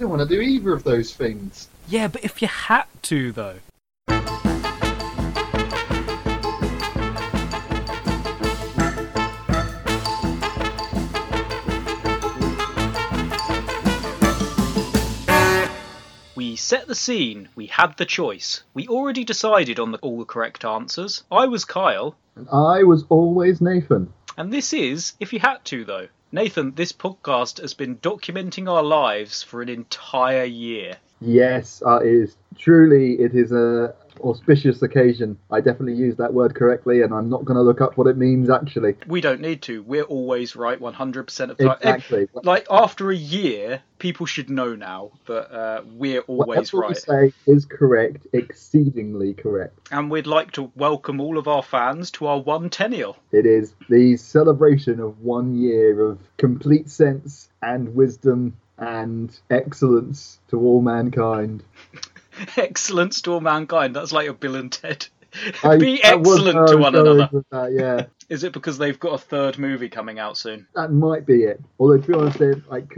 I don't want to do either of those things. Yeah, but if you had to, though. We set the scene. We had the choice. We already decided on the, all the correct answers. I was Kyle, And I was always Nathan. and this is If You Had To, though. Nathan, this podcast has been documenting our lives for an entire year. Yes, uh, it is truly it is a auspicious occasion. I definitely used that word correctly, and I'm not going to look up what it means actually. We don't need to. We're always right 100% of the time. Exactly. Like, after a year, people should know now that uh, we're always Whatever we right. say is correct, exceedingly correct. And we'd like to welcome all of our fans to our one tennial. It is the celebration of one year of complete sense and wisdom and excellence to all mankind. Excellence to all mankind. That's like a Bill and Ted. I- Be that was excellent to one another. that, yeah, Is it because they've got a third movie coming out soon? that might be it. Although to be honest, like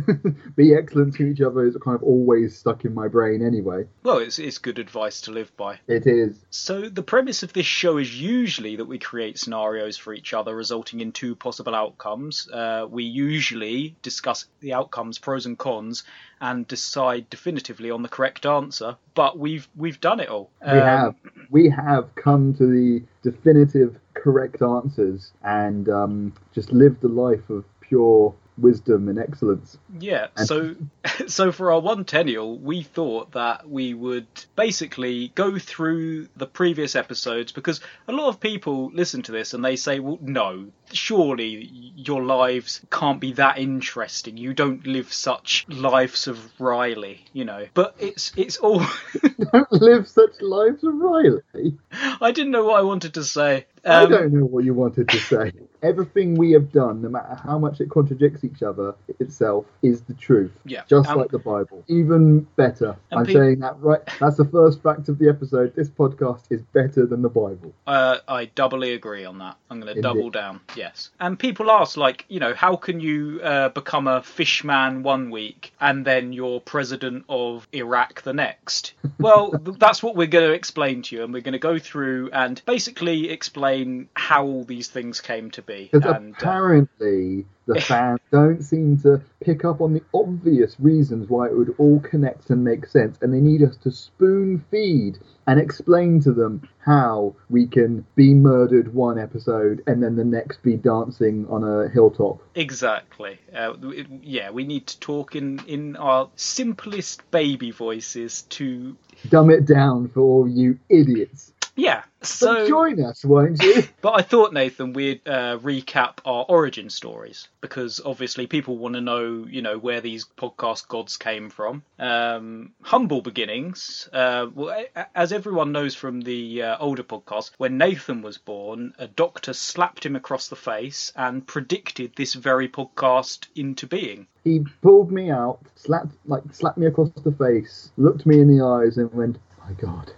be excellent to each other is kind of always stuck in my brain anyway. Well, it's, it's good advice to live by. It is. So, the premise of this show is usually that we create scenarios for each other, resulting in two possible outcomes. Uh, we usually discuss the outcomes, pros and cons, and decide definitively on the correct answer. But we've we've done it all. We Um, have we have come to the definitive correct answers and um, just lived a life of pure wisdom and excellence. Yeah, And- so so for our one tennial, we thought that we would basically go through the previous episodes because a lot of people listen to this and they say, "Well, no, surely your lives can't be that interesting. You don't live such lives of Riley, you know." But it's it's all Don't live such lives of Riley. I didn't know what I wanted to say. I Um, don't know what you wanted to say. Everything we have done, no matter how much it contradicts each other itself, is the truth. Yeah, Just um, like the Bible. Even better. I'm saying that right. That's the first fact of the episode. This podcast is better than the Bible. Uh, I doubly agree on that. I'm going to double down. Yes. And people ask, like, you know, how can you uh, become a fish man one week and then you're president of Iraq the next? Well, th- that's what we're going to explain to you, and we're going to go through and basically explain how all these things came to be. Because And uh, apparently the fans don't seem to pick up on the obvious reasons why it would all connect and make sense, and they need us to spoon feed and explain to them how we can be murdered one episode and then the next be dancing on a hilltop. exactly, uh, it- yeah, we need to talk in in our simplest baby voices to Dumb it down for all you idiots. Yeah. So So join us, won't you? But I thought, Nathan, we'd uh, recap our origin stories because obviously people want to know, you know, where these podcast gods came from. Um, humble beginnings. Uh, well, as everyone knows from the uh, older podcast, when Nathan was born, a doctor slapped him across the face and predicted this very podcast into being. he pulled me out, slapped like slapped me across the face, looked me in the eyes, and went, "My God."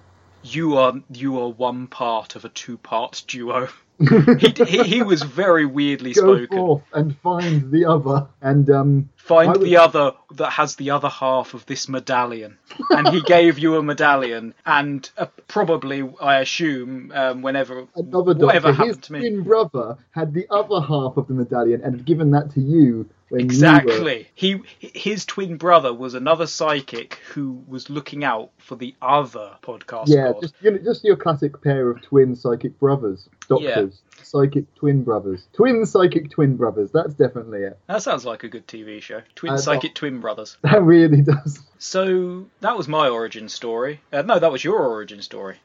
You are you are one part of a two-part duo. he, he he was very weirdly Go spoken. forth and find the other. And um, Find the other that has the other half of this medallion. And he gave you a medallion, and uh, probably, I assume, um, whenever another whatever doctor, happened his to me. twin brother, had the other half of the medallion and had given that to you when you were. Exactly. He his twin brother was another psychic who was looking out for the other podcast Yeah, god. just you know, just your classic pair of twin psychic brothers, doctors, psychic twin brothers, twin psychic twin brothers. That's definitely it. That sounds like a good TV show. Twin Uh, psychic twin brothers. That really does. So that was my origin story. Uh, no, that was your origin story.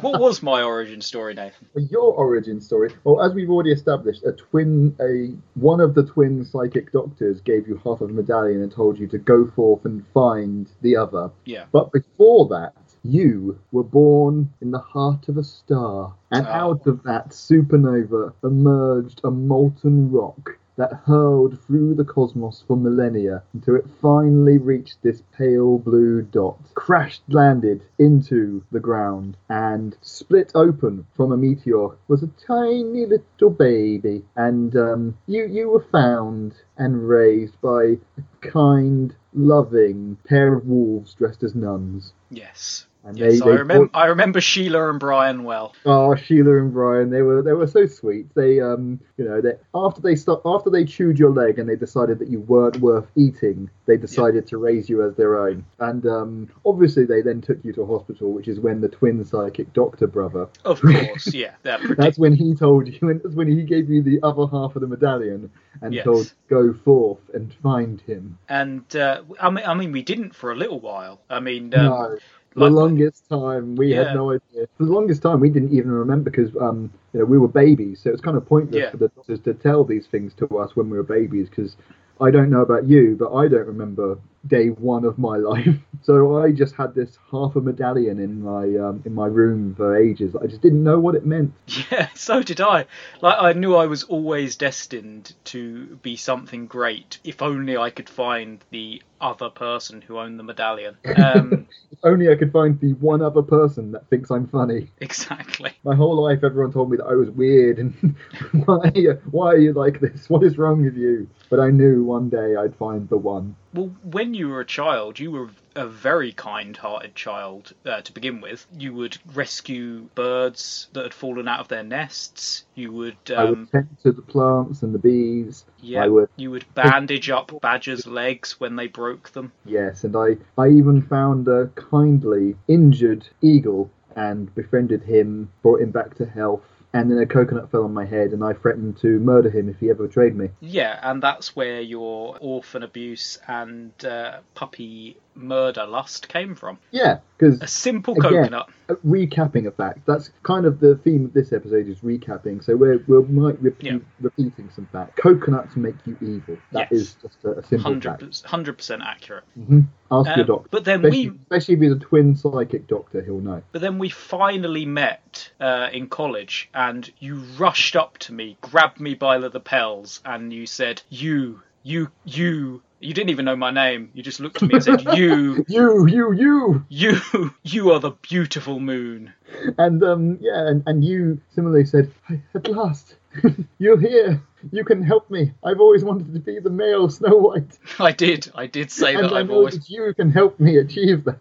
what was my origin story, Nathan? Your origin story. Well, as we've already established, a twin, a one of the twin psychic doctors gave you half of the medallion and told you to go forth and find the other. Yeah. But before that, you were born in the heart of a star, and Oh. out of that supernova emerged a molten rock that hurled through the cosmos for millennia until it finally reached this pale blue dot, crashed landed into the ground, and split open from a meteor was a tiny little baby. And um, you you were found and raised by a kind loving pair of wolves dressed as nuns. Yes. And Yes, they, I they remember. bought- I remember Sheila and Brian well. Oh, Sheila and Brian, they were they were so sweet. They um, you know, they after they stop after they chewed your leg and they decided that you weren't worth eating, they decided to raise you as their own. And um, obviously they then took you to a hospital, which is when the twin psychic doctor brother. Of course, yeah. That's when he told you, and that's when he gave you the other half of the medallion and Yes. told go forth and find him. and uh, I mean, I mean, we didn't for a little while. I mean, um, no. The like- longest time we Yeah. had no idea. For the longest time we didn't even remember because um you know we were babies, so it's kind of pointless Yeah. for the doctors to tell these things to us when we were babies because I don't know about you, but I don't remember day one of my life. So I just had this half a medallion in my um, in my room for ages. I just didn't know what it meant. Yeah, so did I. Like I knew I was always destined to be something great. If only I could find the other person who owned the medallion. Um, If only I could find the one other person that thinks I'm funny. exactly. My whole life, everyone told me that I was weird and why, why are you like this? What is wrong with you? But I knew one day I'd find the one. Well, when you were a child, you were a very kind-hearted child uh, to begin with. You would rescue birds that had fallen out of their nests. You would, I um, would tend to the plants and the bees. yeah, I would, you would bandage up badgers' legs when they broke them. yes, and I, I even found a kindly injured eagle and befriended him, brought him back to health. And then a coconut fell on my head, and I threatened to murder him if he ever betrayed me. Yeah, and that's where your orphan abuse and uh, puppy murder lust came from. Yeah, because A simple Again. coconut. recapping a fact. That's kind of the theme of this episode is recapping. So we're we might repeat Yeah. repeating some facts. Coconuts make you evil. That Yes. is just a, a simple fact. Hundred percent accurate. hmm Ask Um, your doctor. but then Especially, we, especially if he's a twin psychic doctor, he'll know. but then we finally met uh, in college, and you rushed up to me, grabbed me by the lapels, and you said, "You, you, you." You didn't even know my name. You just looked at me and said, "You, You, you, you, you, you are the beautiful moon." and um, yeah, and, and you similarly said, at last, you're here. You can help me. I've always wanted to be the male Snow White, I did. I did say and that. I I've know always that you can help me achieve that.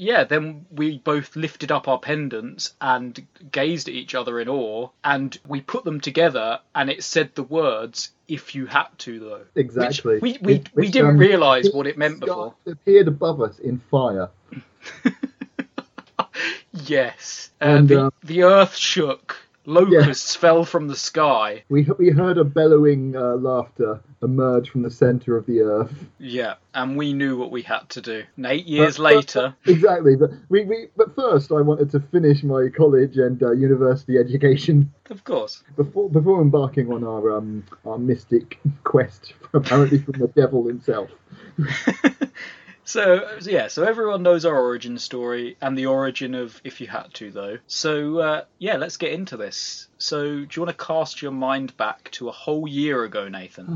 Yeah, then we both lifted up our pendants and gazed at each other in awe, and we put them together, and it said the words "if you had to," though. Exactly. Which we we, Which- we didn't um, realise what it meant before. appeared above us in fire. Yes, uh, And, the uh, the earth shook. Locusts fell from the sky. We we heard a bellowing uh, laughter emerge from the center of the earth. Yeah, and we knew what we had to do. And eight years But- but- later, Exactly, but we, we but first I wanted to finish my college and uh, university education of course. before before embarking on our um our mystic quest, apparently from the devil himself. So yeah, so everyone knows our origin story and the origin of if you had to though. So uh, yeah, let's get into this. So do you want to cast your mind back to a whole year ago, Nathan?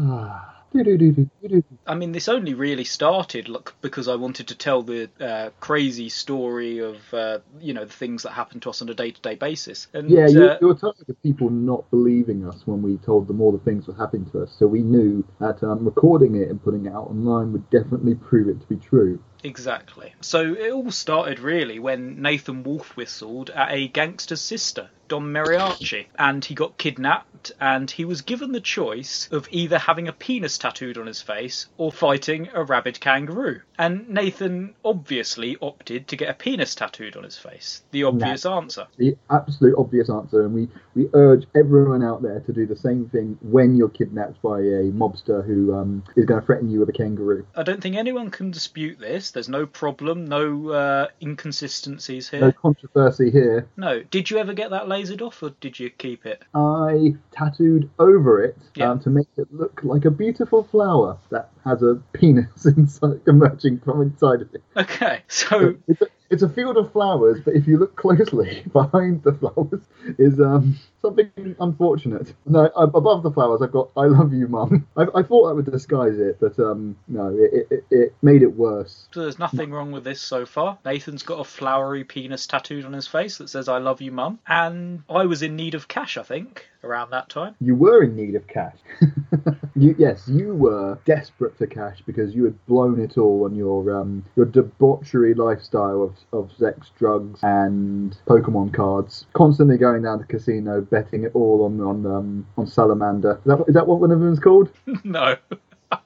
I mean, this only really started look, because I wanted to tell the uh, crazy story of uh, you know the things that happen to us on a day-to-day basis. And Yeah, uh, you, you were talking of people not believing us when we told them all the things that happened to us, so we knew that um, recording it and putting it out online would definitely prove it to be true. Exactly. So it all started really when Nathan Wolf whistled at a gangster's sister, Don Meriachi, and he got kidnapped and he was given the choice of either having a penis tattooed on his face or fighting a rabid kangaroo. And Nathan obviously opted to get a penis tattooed on his face. The obvious answer. The absolute obvious answer, and we, we urge everyone out there to do the same thing when you're kidnapped by a mobster who um, is going to threaten you with a kangaroo. I don't think anyone can dispute this. There's no problem, no uh, inconsistencies here. No controversy here. No. Did you ever get that lasered off or did you keep it? I tattooed over it Yeah. um, to make it look like a beautiful flower that has a penis inside, emerging from inside of it. Okay, so It's a, it's a field of flowers, but if you look closely, behind the flowers is um, something unfortunate. No, above the flowers, I've got "I love you, mum." I, I thought that would disguise it, but um, no, it, it, it made it worse. So there's nothing wrong with this so far. Nathan's got a flowery penis tattooed on his face that says "I love you, mum," and I was in need of cash, I think, around that time. You were in need of cash. you, yes, you were desperate for cash because you had blown it all on your um, your debauchery lifestyle of, of sex, drugs, and Pokemon cards. Constantly going down to casino, betting it all on on um, on Salamander. Is that, is that what one of them is called? no.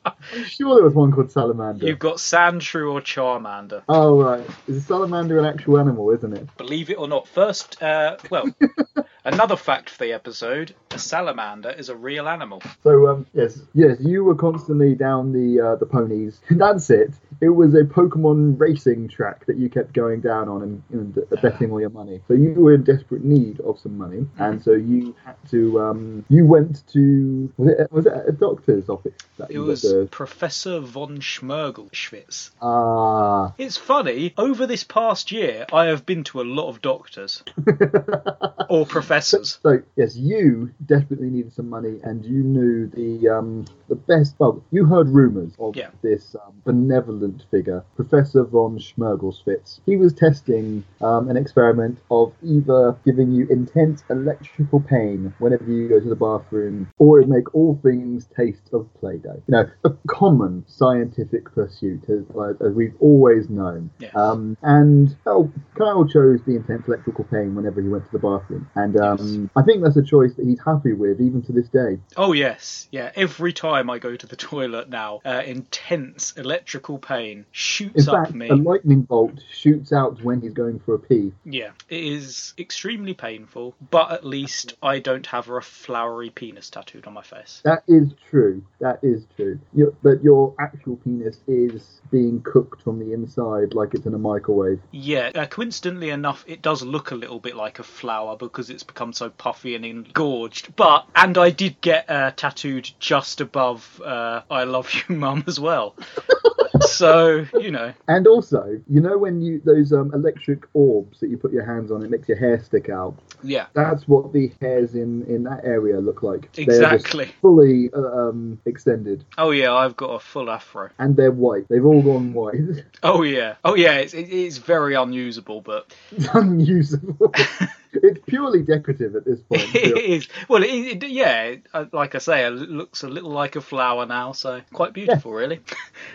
I'm sure there was one called Salamander. You've got Sandshrew or Charmander. Oh right, is a salamander an actual animal, isn't it? Believe it or not, first, uh, well, another fact for the episode: a salamander is a real animal. So um, yes, yes, you were constantly down the uh, the ponies. That's it. It was a Pokemon racing track that you kept going down on and, and uh, betting all your money. So you were in desperate need of some money, and so you had to. Um, you went to was it was it a doctor's office? That It you was Professor von Schmergelschwitz. ah. It's funny, over this past year, I have been to a lot of doctors or professors. So yes, you definitely needed some money, and you knew the um, the best. Well, you heard rumours of Yeah. this um, benevolent figure, Professor von Schmergelspitz. He was testing um, an experiment of either giving you intense electrical pain whenever you go to the bathroom, or it make all things taste of Play-Doh. You know, a common scientific pursuit, as, as we've always known. Yes. Um, and oh, Kyle chose the intense electrical pain whenever he went to the bathroom, and um, I think that's a choice that he's happy with even to this day. Oh yes, yeah. Every time I go to the toilet now, uh, intense electrical pain In shoots up fact, me. a lightning bolt shoots out when he's going for a pee. Yeah, it is extremely painful, but at least I don't have a flowery penis tattooed on my face. That is true. That is true. Your, but your actual penis is being cooked from the inside like it's in a microwave. Yeah, uh, coincidentally enough, it does look a little bit like a flower because it's become so puffy and engorged. But and I did get uh, tattooed just above uh, "I love you, mum" as well. so you know, And also, you know when you those um, electric orbs that you put your hands on, it makes your hair stick out. yeah, That's what the hairs in in that area look like. Exactly. fully uh, um, extended, oh yeah, I've got a full afro. and they're white. They've all gone white. Oh yeah, oh yeah, it's it, it's very unusable, but unusable. it's purely decorative at this point. it is. Well, it, it, yeah, it, uh, like I say, it looks a little like a flower now, so quite beautiful, really.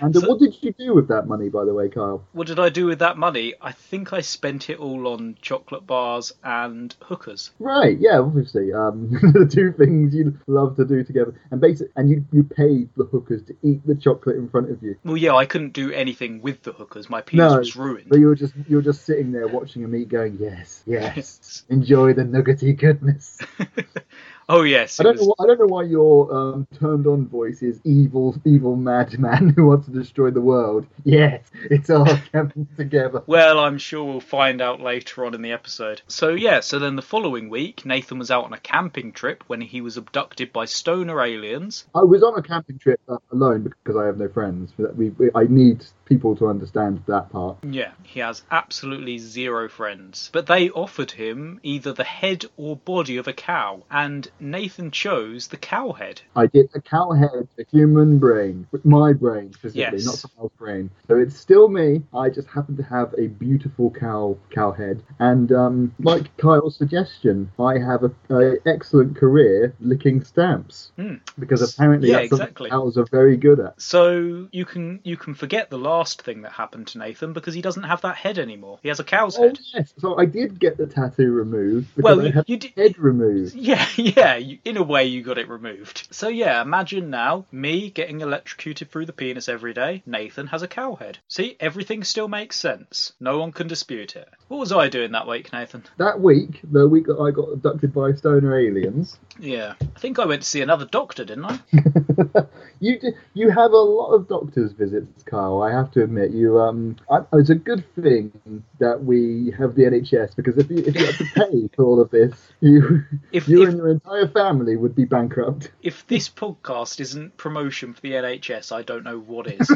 And uh, So- what did you do with that money, by the way, Kyle? What did I do with that money? I think I spent it all on chocolate bars and hookers. Right, yeah, obviously, um, the two things you love to do together, and basic, and you you paid the hookers to eat the chocolate in front of you. Well, yeah, I couldn't do anything with the hookers. My penis No, was ruined. But you were just you were just sitting there watching them eat, going, yes, yes, enjoy the nuggety goodness. oh yes, I don't was- know. Why, I don't know why your um, turned on voice is evil, evil madman who wants to destroy the world. Yes, it's all coming together. Well, I'm sure we'll find out later on in the episode. So, yeah, so then the following week, Nathan was out on a camping trip when he was abducted by stoner aliens. I was on a camping trip uh, alone because I have no friends. We, we, I need people to understand that part. Yeah, he has absolutely zero friends. But they offered him either the head or body of a cow, and Nathan chose the cow head. I did the cow head, a human brain, my brain specifically, Yes. not someone else's brain. So it's still me. I just happen to have a beautiful cow cow head, and um, like Kyle's suggestion, I have a, a excellent career licking stamps Hmm. because apparently Yeah, that's exactly. cows are very good at. So you can you can forget the last thing that happened to Nathan because he doesn't have that head anymore. He has a cow's Oh head. yes, so I did get the tattoo removed because Well, I you, had you did. the head removed. Yeah, yeah. You, in a way, you got it removed. So yeah, imagine now me getting electrocuted through the penis every day. Nathan has a cow head. See, everything still makes sense. No one can dispute it. What was I doing that week, Nathan? That week, the week that I got abducted by stoner aliens, Yeah, I think I went to see another doctor, didn't I? you d- you have a lot of doctors visits, Kyle. I have to admit, you um, I, it's a good thing that we have the NHS because if you if you had to pay for all of this, you If you if, and your entire family would be bankrupt. if this podcast isn't promotion for the NHS, I don't know what is.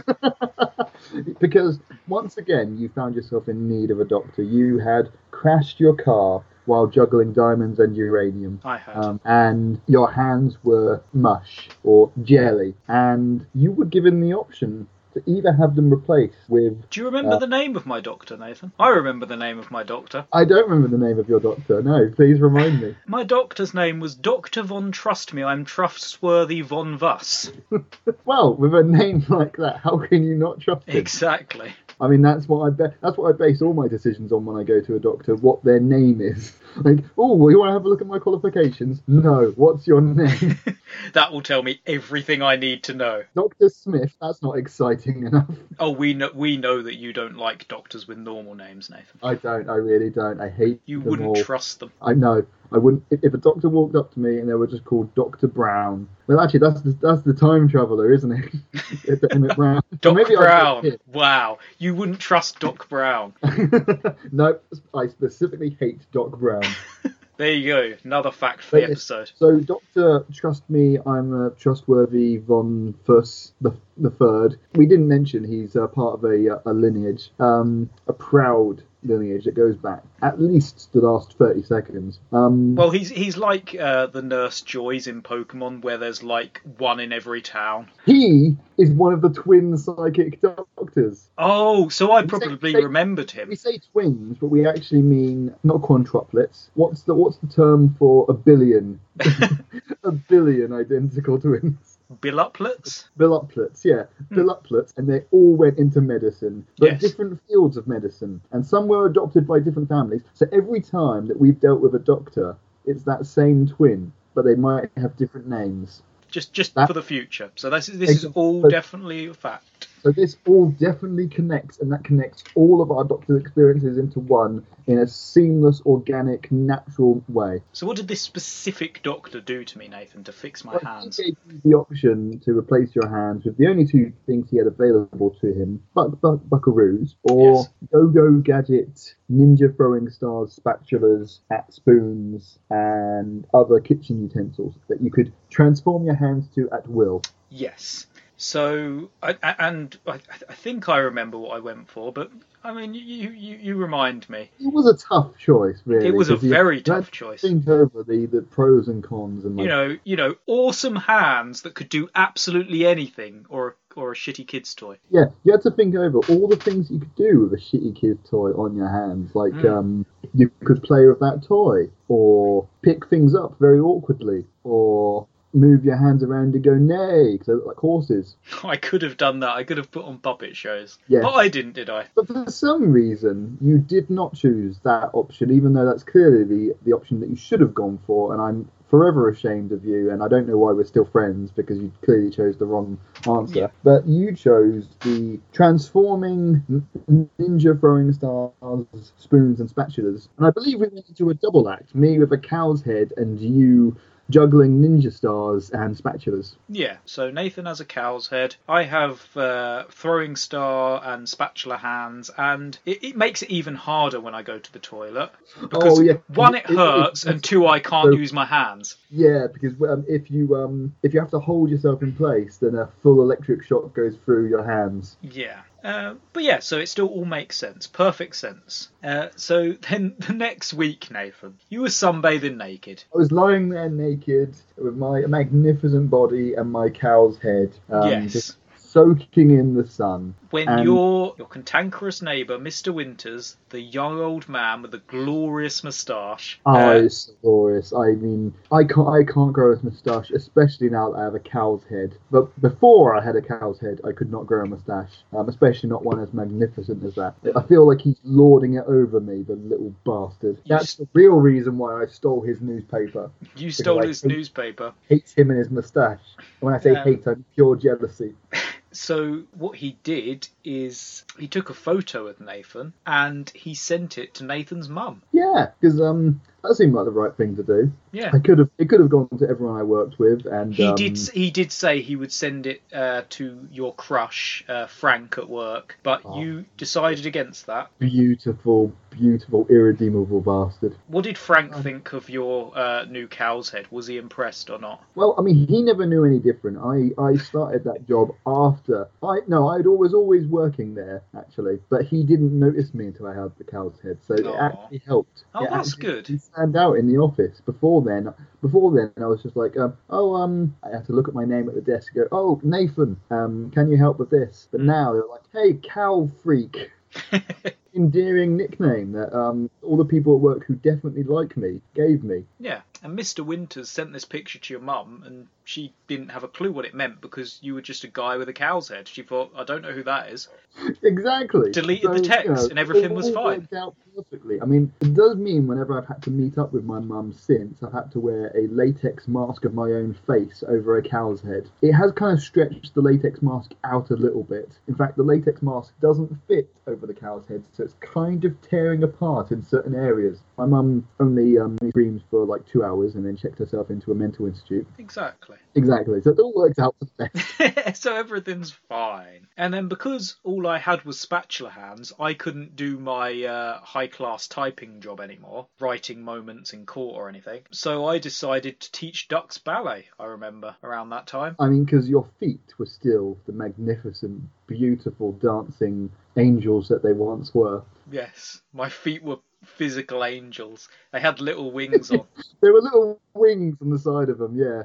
because once again, you found yourself in need of a doctor. You had crashed your car while juggling diamonds and uranium. I had. Um, and your hands were mush or jelly, and you were given the option to either have them replaced with. Do you remember Uh, the name of my doctor, Nathan? I remember the name of my doctor. I don't remember the name of your doctor. No, please remind me. My doctor's name was Dr. Von Trust Me, I'm Trustworthy Von Vuss. Well, with a name like that, how can you not trust him? Exactly. I mean, that's what I be- that's what I base all my decisions on when I go to a doctor. What their name is. Like, oh, well, you want to have a look at my qualifications? No. What's your name? That will tell me everything I need to know. Doctor Smith. That's not exciting enough. Oh, we know we know that you don't like doctors with normal names, Nathan. I don't. I really don't. I hate You wouldn't all. trust them. I know. I wouldn't. If, if a doctor walked up to me and they were just called Doctor Brown, well, actually, that's the, that's the time traveler, isn't it? Emmett Brown. Doc maybe Brown. Wow, you wouldn't trust Doc Brown. no, I specifically hate Doc Brown. There you go, another fact for the But yes, episode. So, Doctor, trust me, I'm a trustworthy von Fuss the the third. We didn't mention he's uh, part of a, a lineage, um, a proud lineage that goes back at least the last thirty seconds. Um, Well, he's he's like uh, the Nurse Joys in Pokemon, where there's like one in every town. he is one of the twin psychic doctors. Oh, so I We probably say- remembered him. We say twins, but we actually mean not quadruplets. What's the what's the term for a billion? a billion identical twins. Billuplets? Billuplets, yeah, hmm. billuplets, and they all went into medicine, but Yes. different fields of medicine, and some were adopted by different families. So every time that we've dealt with a doctor, it's that same twin, but they might have different names. Just just That- for the future. So this is this is all definitely a fact. So this all definitely connects, and that connects all of our doctor experiences into one in a seamless, organic, natural way. So what did this specific doctor do to me, Nathan, to fix my Well, hands? He gave you the option to replace your hands with the only two things he had available to him: buck, buck, buckaroos or Yes. go-go gadget, ninja throwing stars, spatulas, at spoons, and other kitchen utensils that you could transform your hands to at will. Yes. So, I, and I, I think I remember what I went for, but I mean, you you, you remind me. It was a tough choice, really. It was a very tough to choice. Think over the, the pros and cons and like, You know, you know, awesome hands that could do absolutely anything, or or a shitty kid's toy. Yeah, you had to think over all the things you could do with a shitty kid's toy on your hands. Like, Mm. um, you could play with that toy, or pick things up very awkwardly, or move your hands around and go neigh, because they look like horses. I could have done that. I could have put on puppet shows, Yeah. but I didn't, did I? But for some reason, you did not choose that option, even though that's clearly the, the option that you should have gone for, and I'm forever ashamed of you, and I don't know why we're still friends, because you clearly chose the wrong answer. Yeah. But you chose the transforming ninja throwing stars, spoons, and spatulas. And I believe we went into a double act, me with a cow's head, and you juggling ninja stars and spatulas. Yeah. So Nathan has a cow's head. I have uh, throwing star and spatula hands, and it, it makes it even harder when I go to the toilet because Oh, yeah. one, it It- it- hurts, it's- and two, I can't so- use my hands. Yeah, because um, if you um, if you have to hold yourself in place, then a full electric shock goes through your hands. Yeah. Uh, but yeah, so it still all makes sense. Perfect sense. Uh, so then the next week, Nathan, you were sunbathing naked. I was lying there naked with my magnificent body and my cow's head, um, Yes. just soaking in the sun. When And- your your cantankerous neighbour, Mr. Winters, the young old man with the glorious moustache, Oh, uh, it's glorious. I mean, I can't, I can't grow a moustache, especially now that I have a cow's head. But before I had a cow's head, I could not grow a moustache, um, especially not one as magnificent as that. I feel like he's lording it over me, the little bastard. You That's the real reason why I stole his newspaper. you stole his newspaper. Hates him and his moustache. When I say Yeah. hate, I'm pure jealousy. So what he did is he took a photo of Nathan and he sent it to Nathan's mum. Yeah, because um, that seemed like the right thing to do. Yeah. I could have, it could have gone to everyone I worked with, and He um, did. He did say he would send it uh, to your crush, uh, Frank, at work, but Oh. you decided against that. beautiful, beautiful, irredeemable bastard. What did Frank Um, think of your uh, new cow's head? Was he impressed or not? Well, I mean, he never knew any different. I, I started that job after I no, I'd always always working there actually, but he didn't notice me until I had the cow's head, so it actually helped. Oh, It that's good. Stand out in the office. Before then, before then, I was just like, um, oh, um, I had to look at my name at the desk. and Go, oh, Nathan, um, can you help with this? But Mm. now they're like, hey, cow freak. Endearing nickname that um, all the people at work who definitely like me gave me. yeah, and Mr. Winters sent this picture to your mum, and she didn't have a clue what it meant because you were just a guy with a cow's head. She thought, I don't know who that is. Exactly. Deleted the text and everything was fine. out perfectly. I mean, it does mean whenever I've had to meet up with my mum since, I've had to wear a latex mask of my own face over a cow's head. It has kind of stretched the latex mask out a little bit. In fact, the latex mask doesn't fit over the cow's head, so it's kind of tearing apart in certain areas. My mum only um, screams for like two hours and then checked herself into a mental institute. Exactly. Exactly. So it all works out for the best. so everything's fine. And then because all I had was spatula hands, I couldn't do my uh, high class typing job anymore, writing moments in court or anything. So I decided to teach ducks ballet, I remember, around that time. I mean, because your feet were still the magnificent, beautiful, dancing angels that they once were. Yes, my feet were physical angels. They had little wings on. There were little wings on the side of them, yeah.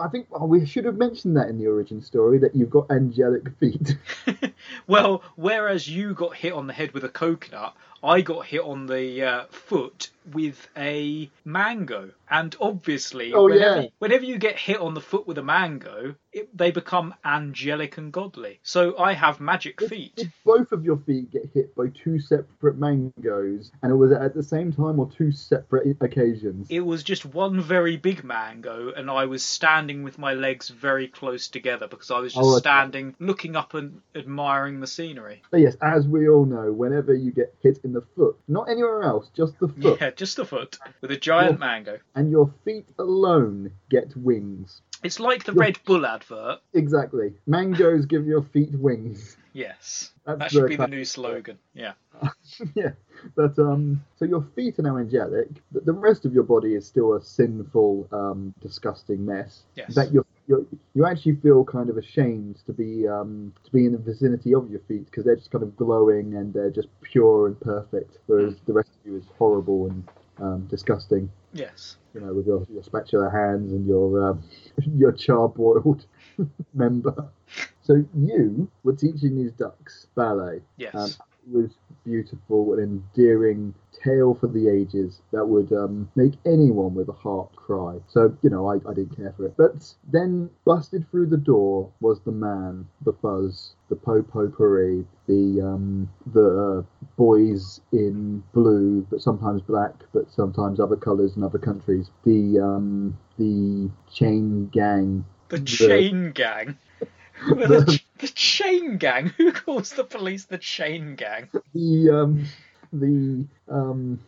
I think oh, we should have mentioned that in the origin story that you've got angelic feet. well, whereas you got hit on the head with a coconut, I got hit on the uh, foot with a mango. And obviously, Oh, whenever, yeah. whenever you get hit on the foot with a mango, it, they become angelic and godly. So I have magic feet. Did both of your feet get hit by two separate mangoes, and it was at the same time or two separate occasions? It was just one very big mango, and I was standing with my legs very close together because I was just Oh, okay. standing, looking up and admiring the scenery. But yes, as we all know, whenever you get hit in the foot, not anywhere else, just the foot, Yeah, just a foot with a giant Yeah. mango. and your feet alone get wings. It's like the. Red Bull advert. Exactly. Mangoes give your feet wings. Yes, That's that should the be the classic new slogan. Yeah. yeah, but um, so your feet are now angelic. but The rest of your body is still a sinful, um, disgusting mess. Yes. In fact, you you actually feel kind of ashamed to be um to be in the vicinity of your feet because they're just kind of glowing and they're just pure and perfect, whereas the rest of you is horrible and um, disgusting. Yes. You know, with your, your spatula hands and your um, your charbroiled member. So you were teaching these ducks ballet Yes. um, it was beautiful and endearing tale for the ages that would um, make anyone with a heart cry. So, you know, I, I didn't care for it. But then busted through the door was the man, the fuzz, the po-po parade, the, um, the uh, boys in blue, but sometimes black, but sometimes other colours in other countries, the, um, the chain gang. the chain gang. Well, the, the chain gang. Who calls the police the chain gang? the um, the um,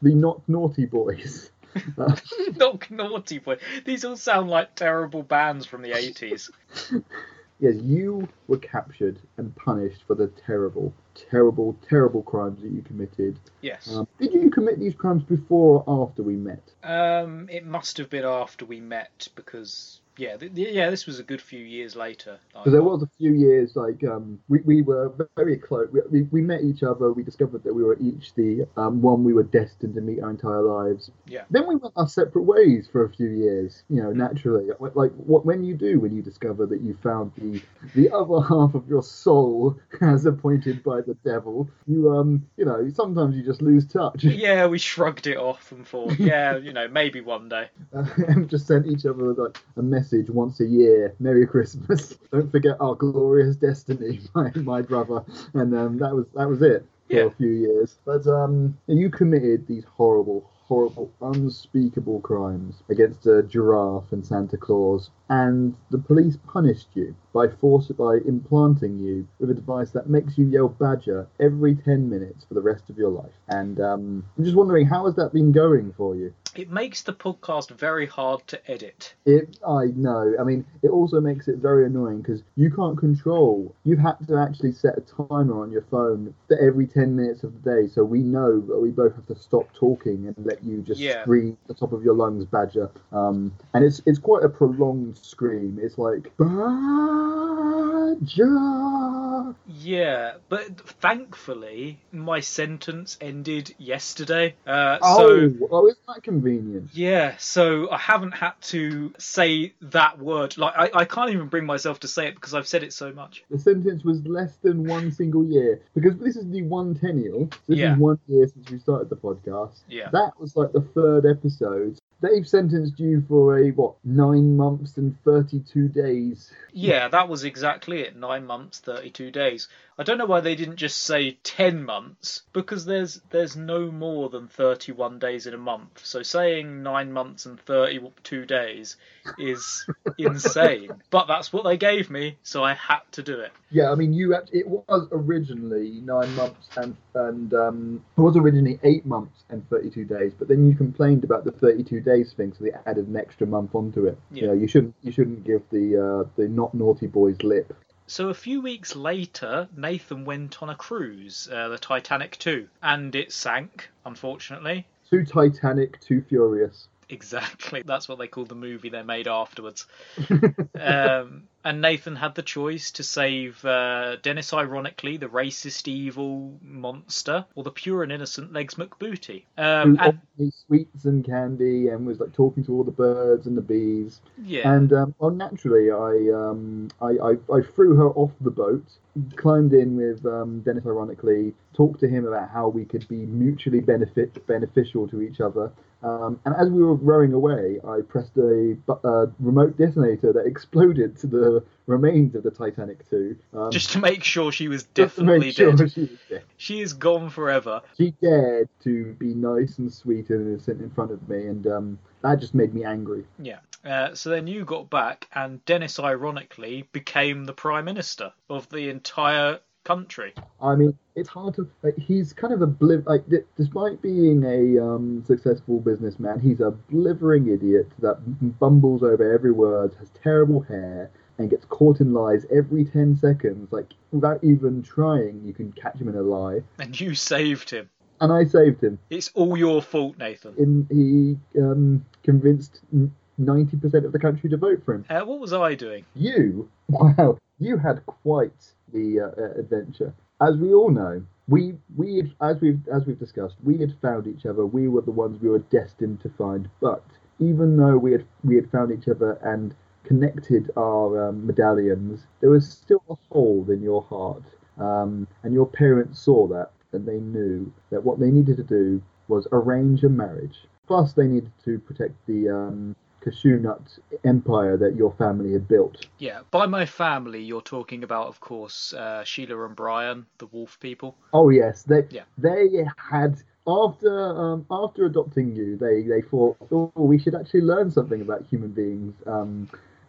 the not naughty boys. Uh, Not naughty boy. These all sound like terrible bands from the eighties. yes, you were captured and punished for the terrible, terrible, terrible crimes that you committed. Yes. Um, did you commit these crimes before or after we met? Um, it must have been after we met because yeah, th- yeah, this was a good few years later. Because there was a few years like um, we, we were very close. We, we, we met each other. We discovered that we were each the um, one we were destined to meet our entire lives. Yeah. Then we went our separate ways for a few years. You know, naturally, like what when you do when you discover that you found the the other half of your soul as appointed by the devil. You um, you know, sometimes you just lose touch. Yeah, we shrugged it off and thought, yeah, you know, maybe one day. and just sent each other like a message once a year. Merry Christmas. Don't forget our glorious destiny, my, my brother. And um, that was that was it for Yeah. a few years. But um, you committed these horrible, horrible, unspeakable crimes against a giraffe and Santa Claus, and the police punished you by force by implanting you with a device that makes you yell badger every 10 minutes for the rest of your life. And um, I'm just wondering, how has that been going for you? It makes the podcast very hard to edit. It, I know. I mean, it also makes it very annoying because you can't control. You have had to actually set a timer on your phone for every ten minutes of the day, so we know that we both have to stop talking and let you just Yeah. scream at the top of your lungs, Badger. Um, and it's it's quite a prolonged scream. It's like Badger. Yeah, but thankfully my sentence ended yesterday. Uh, Oh, so oh, isn't that convenient? yeah, so I haven't had to say that word. Like I, I can't even bring myself to say it because I've said it so much. The sentence was less than one single year because this is the one tennial. So this Yeah. is one year since we started the podcast. Yeah. That was like the third episode. They've sentenced you for a what nine months and thirty-two days. Yeah, that was exactly it. Nine months, thirty-two days. I don't know why they didn't just say ten months because there's there's no more than thirty-one days in a month. So saying nine months and thirty-two days is insane. But that's what they gave me, so I had to do it. Yeah, I mean, you. It was originally nine months and and um, it was originally eight months and thirty-two days. But then you complained about the thirty-two days thing, so they added an extra month onto it. Yeah. You know, you shouldn't you shouldn't give the uh, the not naughty boys lip. So a few weeks later, Nathan went on a cruise, uh, the Titanic 2, and it sank, unfortunately. Too Titanic, too furious. Exactly. That's what they call the movie they made afterwards. um, and Nathan had the choice to save uh, Dennis, ironically, the racist evil monster, or the pure and innocent Legs McBooty. Um, and sweets and candy and was like talking to all the birds and the bees. yeah, And um, well, naturally, I, um, I, I I threw her off the boat, climbed in with um, Dennis. Ironically, talked to him about how we could be mutually benefit beneficial to each other. Um, and as we were rowing away, I pressed a uh, remote detonator that exploded to the remains of the Titanic 2. Um, just to make sure she was definitely sure dead. she was dead. She is gone forever. She dared to be nice and sweet and innocent in front of me, and um, that just made me angry. Yeah. Uh, so then you got back, and Dennis, ironically, became the prime minister of the entire country. I mean, it's hard to. Like, he's kind of a obliv. Like, d- despite being a um, successful businessman, he's a blithering idiot that bumbles over every word, has terrible hair, and gets caught in lies every ten seconds. Like, without even trying, you can catch him in a lie. And you saved him. And I saved him. It's all your fault, Nathan. In he um, convinced ninety percent of the country to vote for him. Uh, what was I doing? You, wow, you had quite the uh, uh, adventure. As we all know, we we as we've as we've discussed, we had found each other. We were the ones we were destined to find. But even though we had we had found each other and connected our um, medallions, there was still a hole in your heart. Um, and your parents saw that, and they knew that what they needed to do was arrange a marriage. Plus, they needed to protect the um, cashew nut empire that your family had built. Yeah, by my family, you're talking about, of course, uh, Sheila and Brian, the wolf people. Oh yes, they Yeah. they had after um, after adopting you, they they thought, oh, we should actually learn something about human beings, um,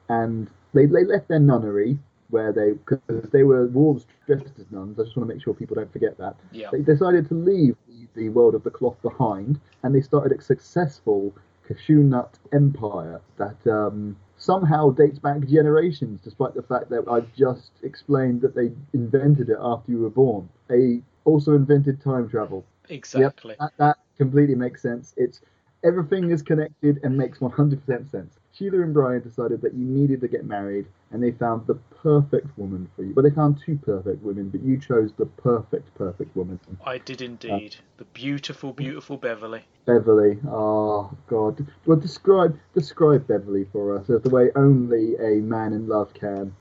and they they left their nunnery where they because they were wolves dressed as nuns. I just want to make sure people don't forget that. Yeah. They decided to leave the, the world of the cloth behind, and they started a successful cashew nut empire that um, somehow dates back generations, despite the fact that I've just explained that they invented it after you were born. They also invented time travel. Exactly. That, that completely makes sense. It's everything is connected and makes 100% sense. Sheila and Brian decided that you needed to get married, and they found the perfect woman for you. Well, they found two perfect women, but you chose the perfect, perfect woman. I did indeed. Uh, the beautiful, beautiful Beverly. Beverly. Oh God. Well, describe describe Beverly for us as the way only a man in love can.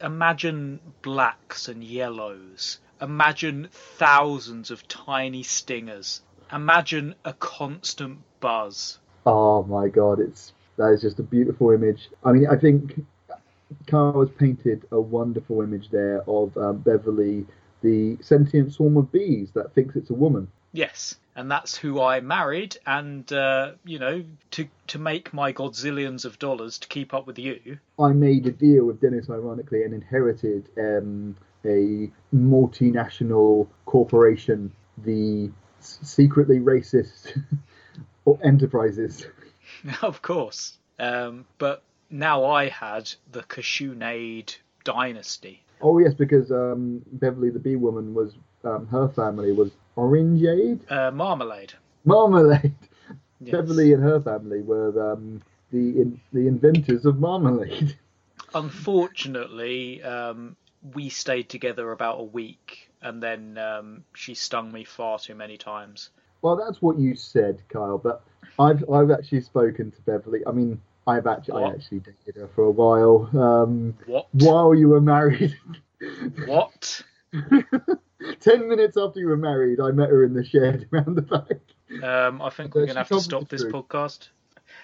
Imagine blacks and yellows. Imagine thousands of tiny stingers. Imagine a constant buzz. Oh my God, it's that is just a beautiful image. I mean, I think Kyle has painted a wonderful image there of um, Beverly, the sentient swarm of bees that thinks it's a woman. Yes, and that's who I married, and uh, you know, to to make my godzillions of dollars to keep up with you. I made a deal with Dennis, ironically, and inherited um, a multinational corporation, the s- secretly racist enterprises. of course. Um, but now I had the Kashunade dynasty. Oh yes, because um, Beverly the Bee Woman was um, her family was Orangeade, Uh, marmalade. Marmalade. Yes. Beverly and her family were um, the in, the inventors of marmalade. Unfortunately, um, we stayed together about a week, and then um, she stung me far too many times. well, that's what you said, Kyle. But I've I've actually spoken to Beverly. I mean, I've actually I actually dated her for a while. Um, What? while you were married. What? Ten minutes after you were married, I met her in the shed around the back. Um, I think we're going to have to stop this truth. podcast.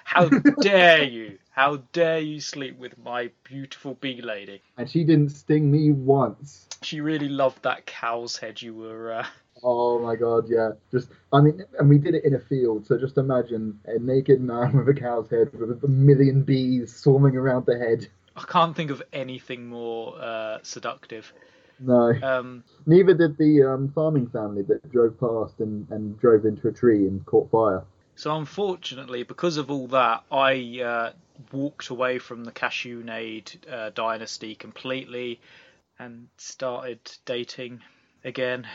How dare you? How dare you sleep with my beautiful bee lady? And she didn't sting me once. She really loved that cow's head you were. Uh... Oh my god, yeah. Just, I mean, and we did it in a field, so just imagine a naked man with a cow's head with a million bees swarming around the head. I can't think of anything more uh, seductive. No. Um, Neither did the um, farming family that drove past and, and drove into a tree and caught fire. so unfortunately, because of all that, I uh, walked away from the Cashunade uh, dynasty completely and started dating again.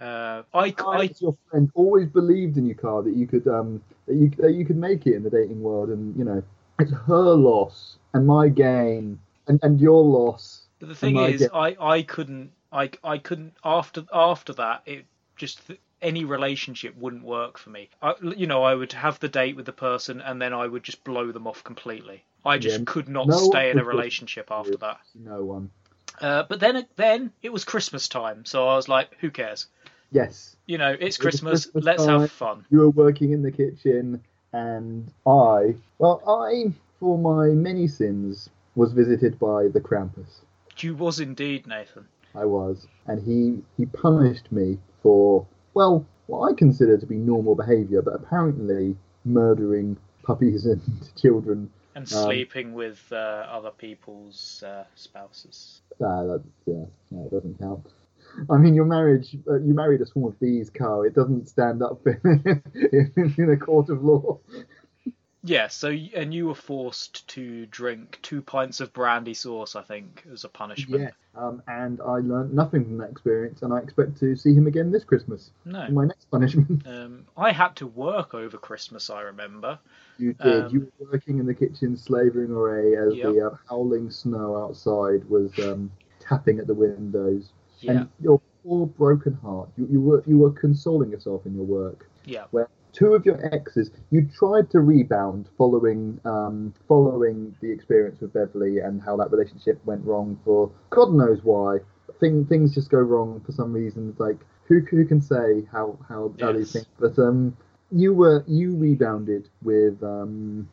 Uh, I, your friend, always believed in you, car that you could um that you that you could make it in the dating world, and you know it's her loss and my gain, and and your loss. But the thing is, get- I, I couldn't I I couldn't after after that it just any relationship wouldn't work for me. I, you know, I would have the date with the person and then I would just blow them off completely. I just Yeah, could not no stay in a relationship after that. No one. Uh, but then then it was Christmas time, so I was like, who cares? Yes, You know, it's Christmas. Christmas let's time. have fun. you were working in the kitchen, and I, well, I, for my many sins, was visited by the Krampus. You was indeed Nathan. I was, and he he punished me for well, what I consider to be normal behaviour, but apparently murdering puppies and children. And Um, sleeping with uh, other people's uh, spouses. Ah, that, yeah, no, it doesn't count. I mean, your marriage, uh, you married a swarm of bees, Kyle. It doesn't stand up in, in a court of law. Yeah, so and you were forced to drink two pints of brandy sauce, I think, as a punishment. Yes, um, and I learned nothing from that experience, and I expect to see him again this Christmas. No. My next punishment. Um, I had to work over Christmas, I remember. You did. Um, you were working in the kitchen, slavouring away as Yep. the uh, howling snow outside was um, tapping at the windows. Yeah, And your poor broken heart. You, you were you were consoling yourself in your work. yeah. Where two of your exes, you tried to rebound following um, following the experience with Beverly and how that relationship went wrong for God knows why. Thing, things just go wrong for some reason. Like who who can say how how, how these Yes. things? But um, you were you rebounded with um.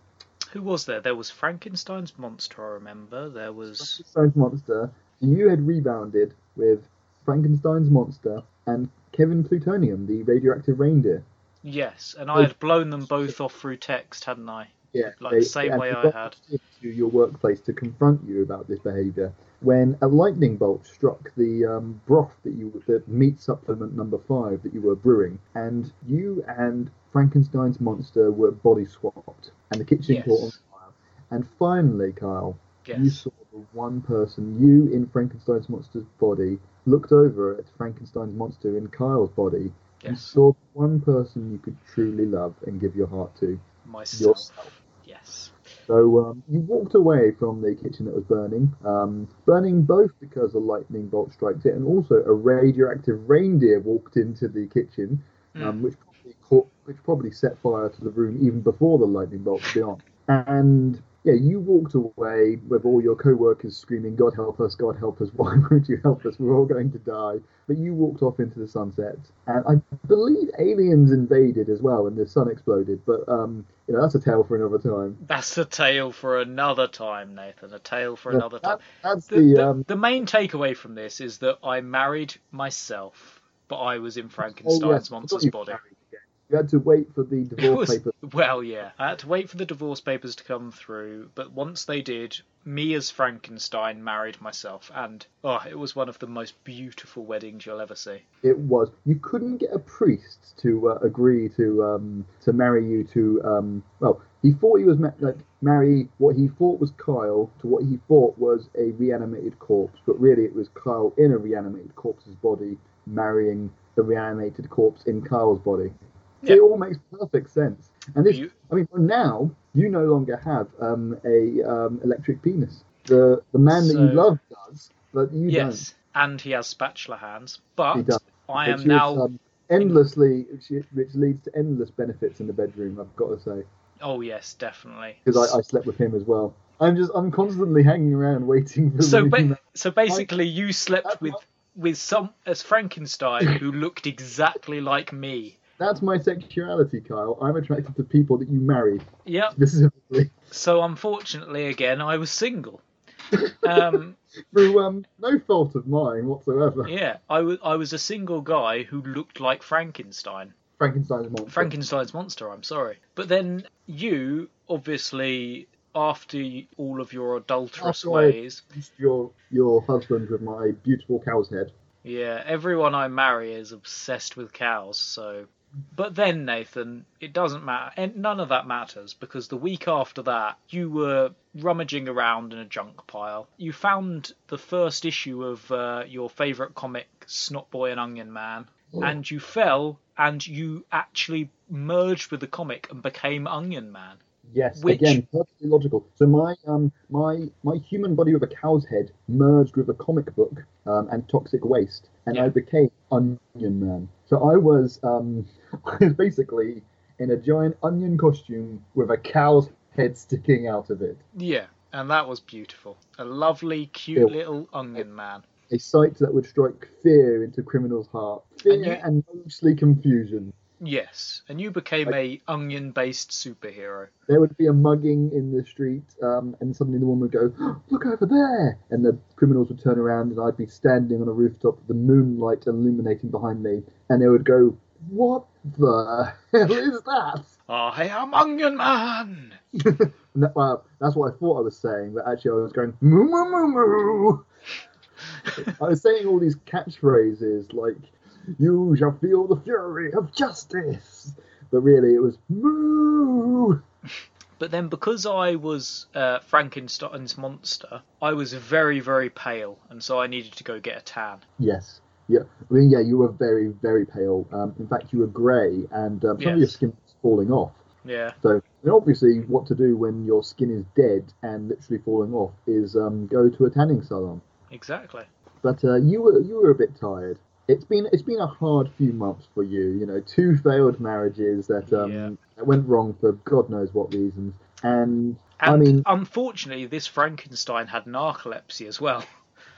Who was there? There was Frankenstein's monster, I remember. There was. Frankenstein's monster. You had rebounded with Frankenstein's monster and Kevin Plutonium, the radioactive reindeer. Yes, and I had blown them both off through text, hadn't I? Yeah, Like the same way I had. To your workplace to confront you about this behaviour. When a lightning bolt struck the um, broth that you the meat supplement number five that you were brewing, and you and Frankenstein's monster were body swapped, and the kitchen Yes. caught on fire. And finally, Kyle, you saw one person, you in Frankenstein's monster's body, looked over at Frankenstein's monster in Kyle's body. You Yes. saw one person you could truly love and give your heart to. Myself. yourself. Yes. So um, you walked away from the kitchen that was burning, um, burning both because a lightning bolt struck it, and also a radioactive reindeer walked into the kitchen, um, Mm. which probably caught, which probably set fire to the room even before the lightning bolt, to be honest. And yeah, you walked away with all your co-workers screaming, "God help us! God help us! Why won't you help us? We're all going to die!" But you walked off into the sunset, and I believe aliens invaded as well, and the sun exploded. But um, you know that's a tale for another time. That's a tale for another time, Nathan. A tale for Yeah, another time. that- that's The, the, the, um, the main takeaway from this is that I married myself, but I was in oh, Frankenstein's I monster's body. married. You had to wait for the divorce was- papers. Well, yeah. I had to wait for the divorce papers to come through, but once they did, me as Frankenstein married myself, and oh, it was one of the most beautiful weddings you'll ever see. It was. You couldn't get a priest to uh, agree to um, to marry you to. Um, well, he thought he was ma- like marry what he thought was Kyle to what he thought was a reanimated corpse, but really it was Kyle in a reanimated corpse's body marrying a reanimated corpse in Kyle's body. So Yeah. It all makes perfect sense. And this, You- I mean, now you no longer have um, a um, electric penis. The the man that you love does, but you yes, and he has spatula hands, don't. But. I am is, now. um, endlessly, which, leads to endless benefits in the bedroom. I've got to say, Oh yes, definitely. because I, I slept with him as well. I'm just I'm constantly hanging around waiting for. So, ba- so basically, you slept with with some as Frankenstein who looked exactly like me. That's my sexuality, Kyle. I'm attracted to people that you marry Yep. specifically So unfortunately, again, I was single. Um, through um no fault of mine whatsoever. yeah, I was I was a single guy who looked like Frankenstein. Frankenstein's monster. Frankenstein's monster. I'm sorry, but then you obviously. After all of your adulterous After I- ways, Your your husband with my beautiful cow's head. Yeah, everyone I marry is obsessed with cows, so. But then, Nathan, it doesn't matter. And none of that matters because the week after that, you were rummaging around in a junk pile. You found the first issue of uh, your favourite comic, Snot Boy and Onion Man, and you fell and you actually merged with the comic and became Onion Man. Yes, Which- again, perfectly logical. So my um my my human body with a cow's head merged with a comic book um, and toxic waste, and I became Onion Man. So I was um I was basically in a giant onion costume with a cow's head sticking out of it. Yeah, and that was beautiful. A lovely, cute Yeah. little Onion Man. A sight that would strike fear into criminals' hearts. fear And you- and mostly confusion. Yes, and you became a onion-based superhero. There would be a mugging in the street, um, and suddenly the woman would go, "Look over there!" And the criminals would turn around, and I'd be standing on a rooftop with the moonlight illuminating behind me, and they would go, "What the hell is that?" I am Onion Man. And that well, that's what I thought I was saying, but actually I was going, "Moo moo moo moo." I was saying all these catchphrases like, "You shall feel the fury of justice," but really it was "moo." But then, because I was uh, Frankenstein's monster, I was very, very pale, and so I needed to go get a tan. Yes. Yeah. I mean, yeah, you were very, very pale. Um, in fact, you were grey, and um, some of your skin was falling off. Yeah, So, and obviously, what to do when your skin is dead and literally falling off is um, go to a tanning salon. exactly. But uh, you were you were a bit tired. It's been it's been a hard few months for you. You know, two failed marriages that um, Yeah. that went wrong for God knows what reasons. And, And I mean, unfortunately, this Frankenstein had narcolepsy as well.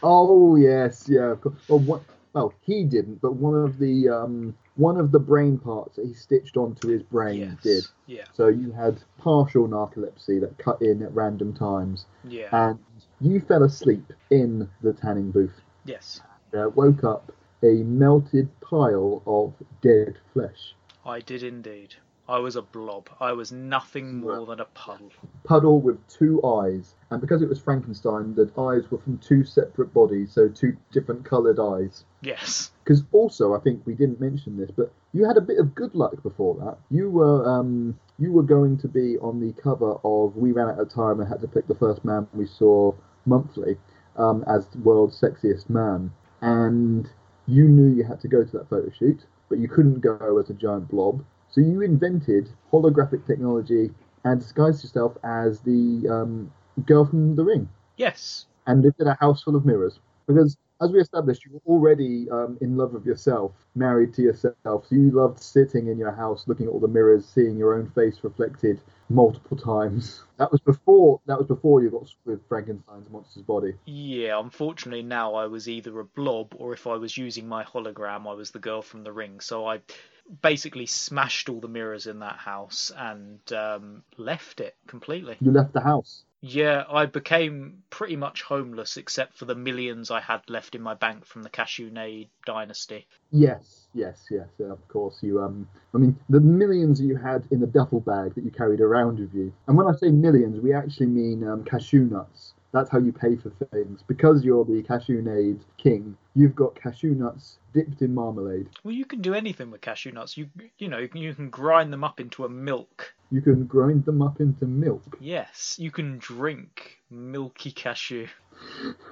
Oh yes, yeah. Well, what, well, he didn't, but one of the um, one of the brain parts that he stitched onto his brain yes. did. Yeah. So you had partial narcolepsy that cut in at random times, Yeah. and you fell asleep in the tanning booth. yes. Uh, woke up a melted pile of dead flesh, I did indeed. I was a blob. I was nothing more than a puddle. puddle with two eyes, and because it was Frankenstein, the eyes were from two separate bodies, so two different coloured eyes. Yes. Because also, I think we didn't mention this, but you had a bit of good luck before that. You were um, you were going to be on the cover of We Ran Out of Time and had to pick the first man we saw monthly um, as the world's sexiest man, and you knew you had to go to that photo shoot, but you couldn't go as a giant blob. So you invented holographic technology and disguised yourself as the um, girl from The Ring Yes. and lived in a house full of mirrors. Because, as we established, you were already um, in love with yourself, married to yourself. So you loved sitting in your house, looking at all the mirrors, seeing your own face reflected multiple times. That was before. That was before you got with Frankenstein's monster's body. Yeah, unfortunately now I was either a blob or if I was using my hologram I was the girl from the ring. So I basically smashed all the mirrors in that house and um, left it completely. You left the house. Yeah, I became pretty much homeless except for the millions I had left in my bank from the Cashew Nade dynasty. Yes, yes, yes. of course, you. Um, I mean, the millions you had in the duffel bag that you carried around with you. And when I say millions, we actually mean um, cashew nuts. That's how you pay for things. Because you're the cashew nade king, you've got cashew nuts dipped in marmalade. Well, you can do anything with cashew nuts. You you know you can grind them up into a milk. You can grind them up into milk. Yes, you can drink milky cashew.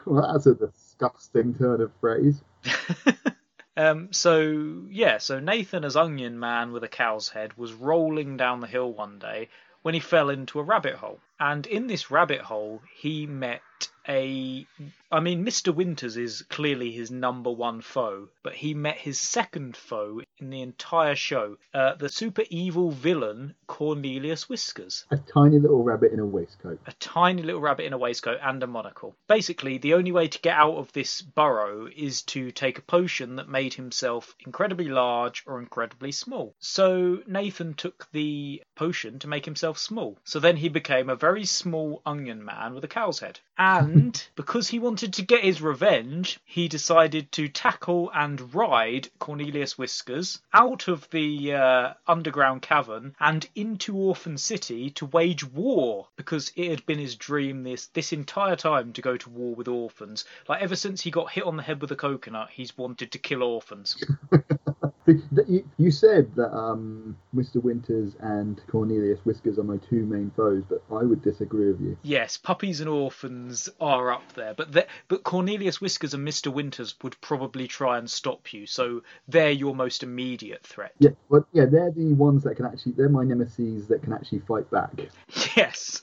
Well, that's a disgusting turn of phrase. Um, so yeah, so Nathan as Onion Man with a cow's head was rolling down the hill one day when he fell into a rabbit hole. And in this rabbit hole, he met a. I mean, Mr. Winters is clearly his number one foe, but he met his second foe in the entire show uh, the super evil villain Cornelius Whiskers. A tiny little rabbit in a waistcoat. A tiny little rabbit in a waistcoat and a monocle. Basically, the only way to get out of this burrow is to take a potion that made himself incredibly large or incredibly small. So Nathan took the potion to make himself small. So then he became a very small onion man with a cow's head. And because he wanted to get his revenge, he decided to tackle and ride Cornelius Whiskers out of the uh, underground cavern and into Orphan City to wage war because it had been his dream this this entire time to go to war with orphans. Like ever since he got hit on the head with a coconut, he's wanted to kill orphans. You, you said that um, Mr. Winters and Cornelius Whiskers are my two main foes, but I would disagree with you. Yes, puppies and orphans are up there, but the- but Cornelius Whiskers and Mr. Winters would probably try and stop you, so they're your most immediate threat. Yeah, but yeah, they're the ones that can actually. They're my nemesis that can actually fight back. Yes.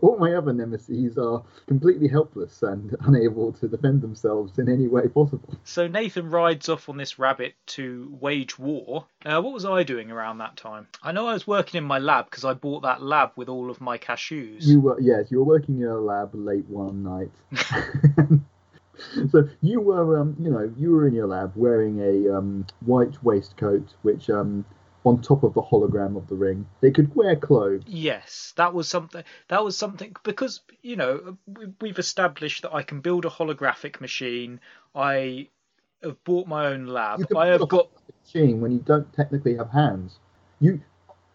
All my other nemesis are completely helpless and unable to defend themselves in any way possible. So Nathan rides off on this rabbit to wage war. Uh, what was I doing around that time? I know I was working in my lab because I bought that lab with all of my cashews. You were yes, you were working in a lab late one night. so you were, um, you know, you were in your lab wearing a um, white waistcoat, which um, on top of the hologram of the ring, they could wear clothes. Yes, that was something. That was something because you know we- we've established that I can build a holographic machine. I have bought my own lab. You can I have a got machine when you don't technically have hands. You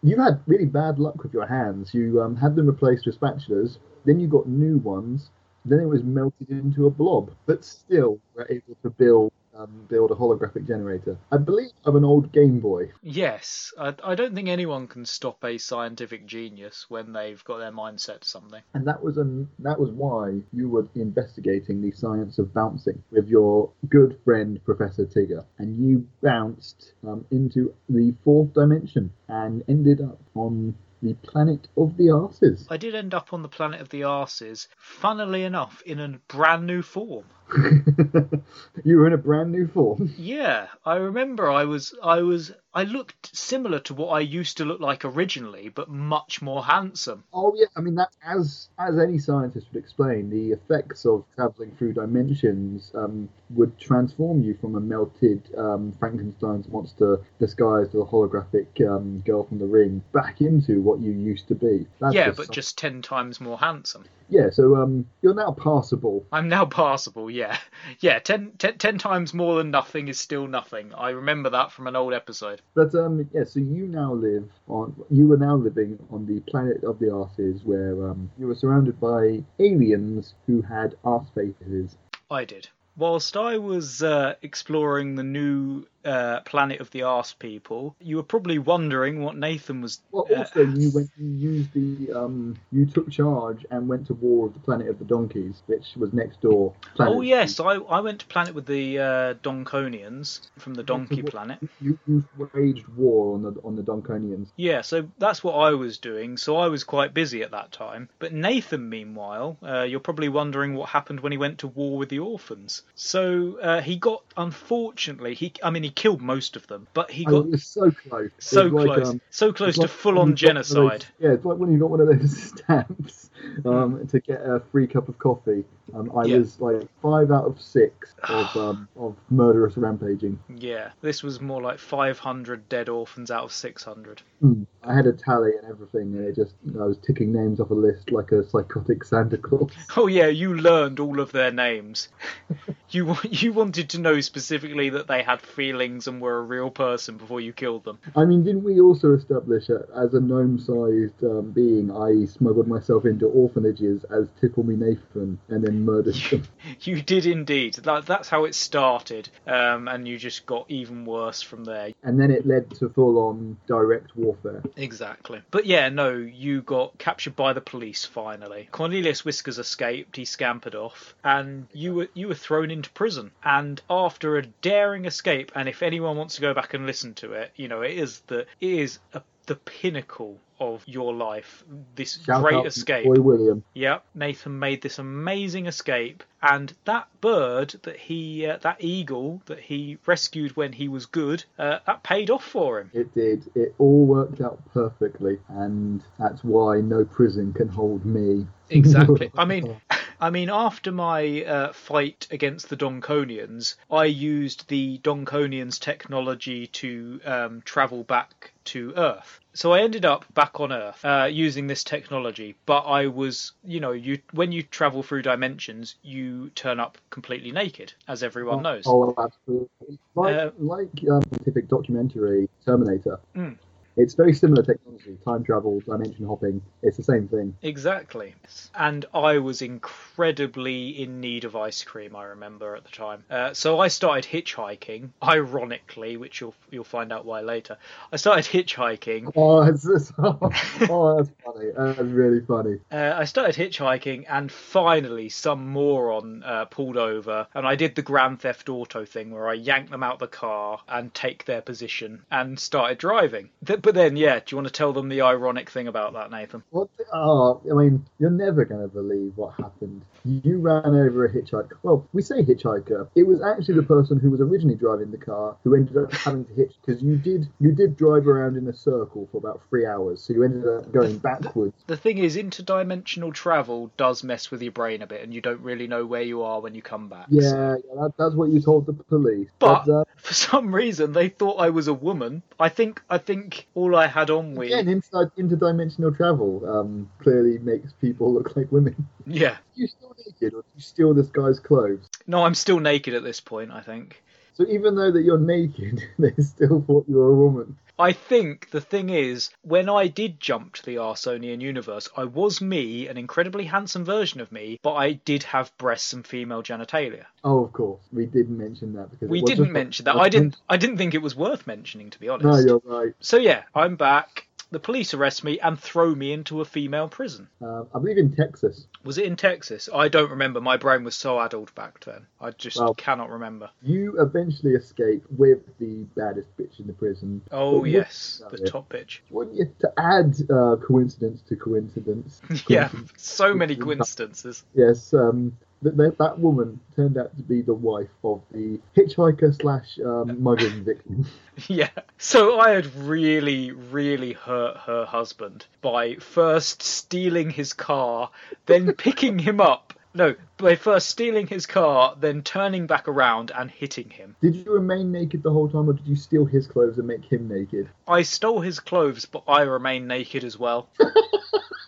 you had really bad luck with your hands. You um, had them replaced with spatulas, then you got new ones. Then it was melted into a blob, but still were able to build um, build a holographic generator. I believe of an old Game Boy. yes. I, I don't think anyone can stop a scientific genius when they've got their mind set to something. And that was an, that was why you were investigating the science of bouncing with your good friend Professor Tigger, and you bounced um, into the fourth dimension and ended up on the planet of the arses. I did end up on the planet of the arses, funnily enough, in a brand new form. you were in a brand new form. Yeah, I remember I was I was I looked similar to what I used to look like originally, but much more handsome. Oh yeah, I mean that as as any scientist would explain, the effects of traveling through dimensions um, would transform you from a melted um, Frankenstein's monster disguised as a holographic um, girl from the ring back into what you used to be. That's yeah, but just ten times more handsome. Yeah. So um, you're now passable. I'm now passable, yeah. Yeah, ten, ten, ten times more than nothing is still nothing. I remember that from an old episode. But um, yeah, so you now live on. You are now living on the planet of the arses, where um, you were surrounded by aliens who had arse faces. I did. Whilst I was uh, exploring the new uh, planet of the arse people, you were probably wondering what Nathan was. Well, uh, also you went, you used the, um, you took charge and went to war with the planet of the donkeys, which was next door. Planet Oh yes, I, I went to planet with the uh, Donconians from the Donkey Planet. You, you waged war on the on the Donconians. Yeah, so that's what I was doing. So I was quite busy at that time. But Nathan, meanwhile, uh, you're probably wondering what happened when he went to war with the orphans. So uh, he got, unfortunately, he I mean he killed most of them, but he Oh, got so close. So was like, close, um, so close to like full-on you got one of those- genocide. yeah, it's like when you got one of those stamps um, to get a free cup of coffee. Um, I Yeah. was like five out of six of um, of murderous rampaging. Yeah, this was more like 500 dead orphans out of 600. Mm. I had a tally and everything, and it just I was ticking names off a list like a psychotic Santa Claus. Oh yeah, you learned all of their names. you you wanted to know specifically that they had feelings and were a real person before you killed them. I mean, didn't we also establish that as a gnome-sized um, being, I smuggled myself into orphanages as Tickle Me Nathan and then murdered them? You did indeed. That, that's how it started, um, and you just got even worse from there. And then it led to full-on direct warfare. Exactly. But yeah, no, you got captured by the police finally. Cornelius Whiskers escaped, he scampered off, and you were you were thrown into prison. And after a daring escape, and if anyone wants to go back and listen to it, you know, it is the it is a, the pinnacle of your life. This Shout great escape. Boy William. Yep, Nathan made this amazing escape, and that bird that he, uh, that eagle that he rescued when he was good, uh, that paid off for him. It did. It all worked out perfectly, and that's why no prison can hold me. Exactly. I mean, I mean, after my uh, fight against the Donconians, I used the Donconians' technology to um, travel back to Earth. So I ended up back on Earth uh, using this technology, but I was, you know, you when you travel through dimensions, you turn up completely naked, as everyone knows. Oh, absolutely. Like, Uh, like um, scientific documentary Terminator. Mm. It's very similar technology. Time travel, dimension hopping. It's the same thing. Exactly. And I was incredibly in need of ice cream, I remember at the time. Uh, so I started hitchhiking, ironically, which you'll you'll find out why later. I started hitchhiking. Oh, it's, it's, oh, that's funny. That's really funny. Uh, I started hitchhiking, and finally, some moron uh, pulled over, and I did the Grand Theft Auto thing where I yank them out the car and take their position and started driving. Th- but then, yeah, do you want to tell them the ironic thing about that, Nathan? What? The, oh, I mean, you're never going to believe what happened. You ran over a hitchhiker. Well, we say hitchhiker. It was actually the person who was originally driving the car who ended up having to hitch because you did you did drive around in a circle for about three hours, so you ended up going backwards. The thing is, interdimensional travel does mess with your brain a bit, and you don't really know where you are when you come back. So- Yeah, yeah that, that's what you told the police. But uh, for some reason, they thought I was a woman. I think I think all I had on me. again, inside interdimensional travel um, clearly makes people look like women. Yeah. you still naked, or you steal this guy's clothes? No, I'm still naked at this point. I think. So even though that you're naked, they still thought you were a woman. I think the thing is, when I did jump to the Arsonian universe, I was me, an incredibly handsome version of me, but I did have breasts and female genitalia. Oh, of course, we didn't mention that because We didn't mention that. I didn't. I didn't think it was worth mentioning, to be honest. No, you're right. So yeah, I'm back. The police arrest me and throw me into a female prison. Uh, I believe in Texas. Was it in Texas? I don't remember. My brain was so addled back then. I just Well- cannot remember. You eventually escape with the baddest bitch in the prison. Oh But yes, the top bitch. Wouldn't you to add uh, coincidence to coincidence? Yeah, so many coincidences. Yes, um, that, that that woman turned out to be the wife of the hitchhiker slash um, mugging victim. Yeah. So I had really, really hurt her husband by first stealing his car, then picking him up. No, by first stealing his car, then turning back around and hitting him. Did you remain naked the whole time, or did you steal his clothes and make him naked? I stole his clothes, but I remained naked as well.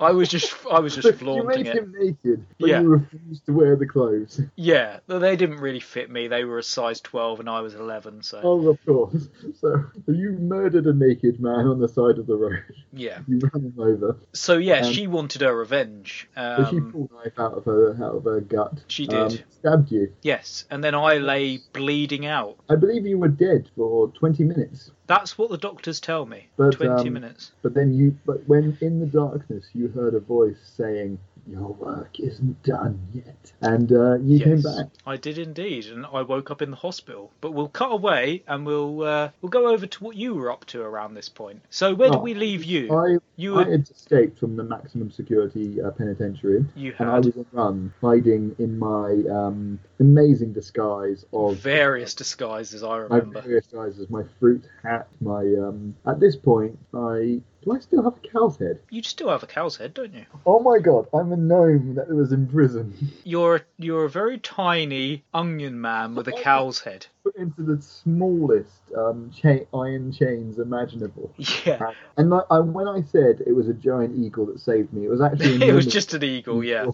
I was just, I was just So you flaunting made it. him naked, but Yeah. you refused to wear the clothes. Yeah, they didn't really fit me. They were a size 12 and I was 11, so Oh, of course. So you murdered a naked man on the side of the road. yeah. You ran him over. So yeah, Um, she wanted her revenge. So she Um, pulled a knife out of her out of her gut. She um, did. stabbed you. yes, and then I lay bleeding out. I believe you were dead for twenty minutes. That's what the doctors tell me. But, 20 um, minutes. But then you, but when in the darkness you heard a voice saying, "Your work isn't done yet," and uh, you came Yes, back. I did indeed, and I woke up in the hospital. But we'll cut away and we'll uh, we'll go over to what you were up to around this point. So where did Oh, we leave you? I, You I had escaped from the maximum security uh, penitentiary, you and I was on run, hiding in my um, amazing disguise of various disguises. I my remember. various guises, my fruit hat, my um. At this point, I Do I still have a cow's head? You still have a cow's head, don't you? Oh my god, I'm a gnome that was in prison. You're you're a very tiny onion man with a cow's head. Put into the smallest um, cha- iron chains imaginable. Yeah. And like, I, when I said it was a giant eagle that saved me, it was actually. a it was just an eagle, yeah.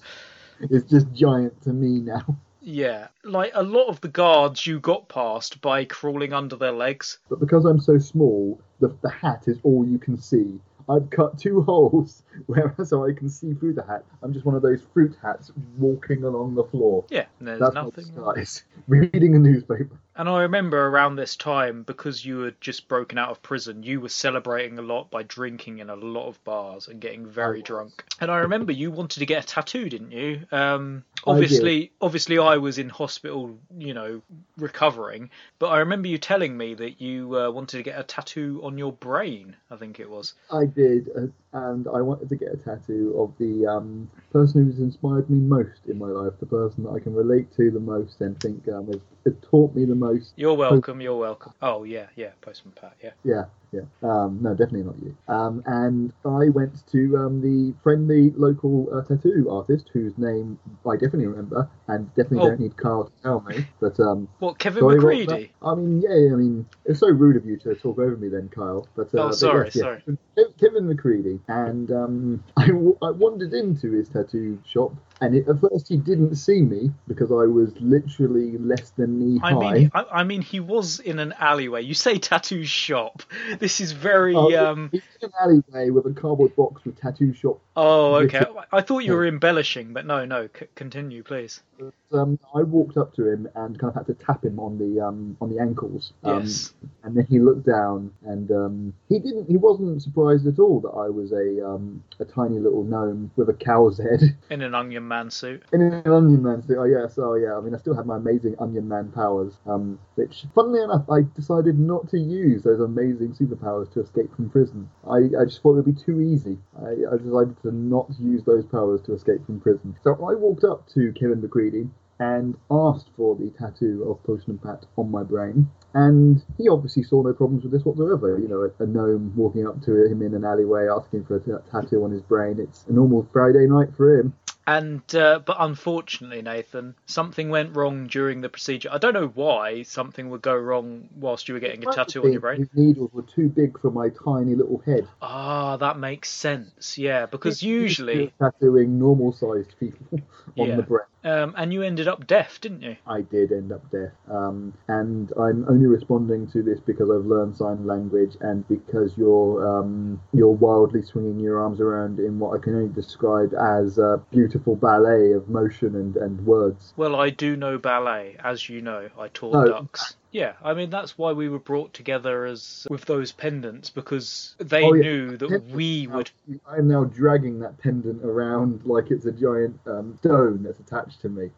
It's just giant to me now. Yeah. Like a lot of the guards you got past by crawling under their legs. But because I'm so small, the, the hat is all you can see. I've cut two holes where so I can see through the hat. I'm just one of those fruit hats walking along the floor. Yeah, there's That's nothing. my. Reading a newspaper. And I remember around this time, because you had just broken out of prison, you were celebrating a lot by drinking in a lot of bars and getting very drunk. And I remember you wanted to get a tattoo, didn't you? Um, I obviously, obviously, I was in hospital, you know, recovering. But I remember you telling me that you uh, wanted to get a tattoo on your brain. I think it was. I did, uh, and I wanted to get a tattoo of the um, person who's inspired me most in my life, the person that I can relate to the most and think um, has, has taught me the most. You're welcome. You're welcome. Oh yeah, yeah, Postman Pat. Yeah. Yeah, yeah. Um, no, definitely not you. Um, and I went to um, the friendly local uh, tattoo artist whose name I definitely remember, and definitely Oh. don't need Kyle to tell me. But um, What Kevin sorry, McCready? that? I mean, yeah, I mean, it's so rude of you to talk over me then, Kyle. But uh, Oh, but sorry, yes, yes. sorry. Kev- Kevin McCready, and um, I, w- I wandered into his tattoo shop, and it, at first he didn't see me because I was literally less than knee high. I mean, I, I mean, he was in an alleyway. You say tattoo shop. This is very. Oh, um, He's in an alleyway with a cardboard box with tattoo shop. Oh, okay. I thought you were embellishing, but no, no. C- continue, please. Um, I walked up to him and kind of had to tap him on the um, on the ankles. Um, Yes. And then he looked down, and um, he didn't. He wasn't surprised at all that I was a um, a tiny little gnome with a cow's head In an Onion Man suit. in an Onion Man suit. Oh yes, oh yeah. I mean, I still had my amazing Onion Man powers, um, which, funnily enough, I decided not to use those amazing superpowers to escape from prison. I, I just thought it would be too easy. I, I decided to not use those powers to escape from prison. So I walked up to Kevin McCready and asked for the tattoo of Postman Pat on my brain. And he obviously saw no problems with this whatsoever. You know, a, a gnome walking up to him in an alleyway asking for a t- tattoo on his brain. It's a normal Friday night for him. And uh, but unfortunately, Nathan, something went wrong during the procedure. I don't know why something would go wrong whilst you were getting a tattoo on your brain. His needles were too big for my tiny little head. Ah, that makes sense. Yeah, because usually, tattooing normal-sized people on Yeah. the brain. Um, and you ended up deaf, didn't you? I did end up deaf, um, and I'm only responding to this because I've learned sign language and because you're um, you're wildly swinging your arms around in what I can only describe as a beautiful ballet of motion and, and words. Well, I do know ballet, as you know. I taught Oh. ducks. Yeah, I mean that's why we were brought together as with those pendants because they Oh, yeah. knew that we would. I'm now dragging that pendant around like it's a giant um, stone that's attached to me.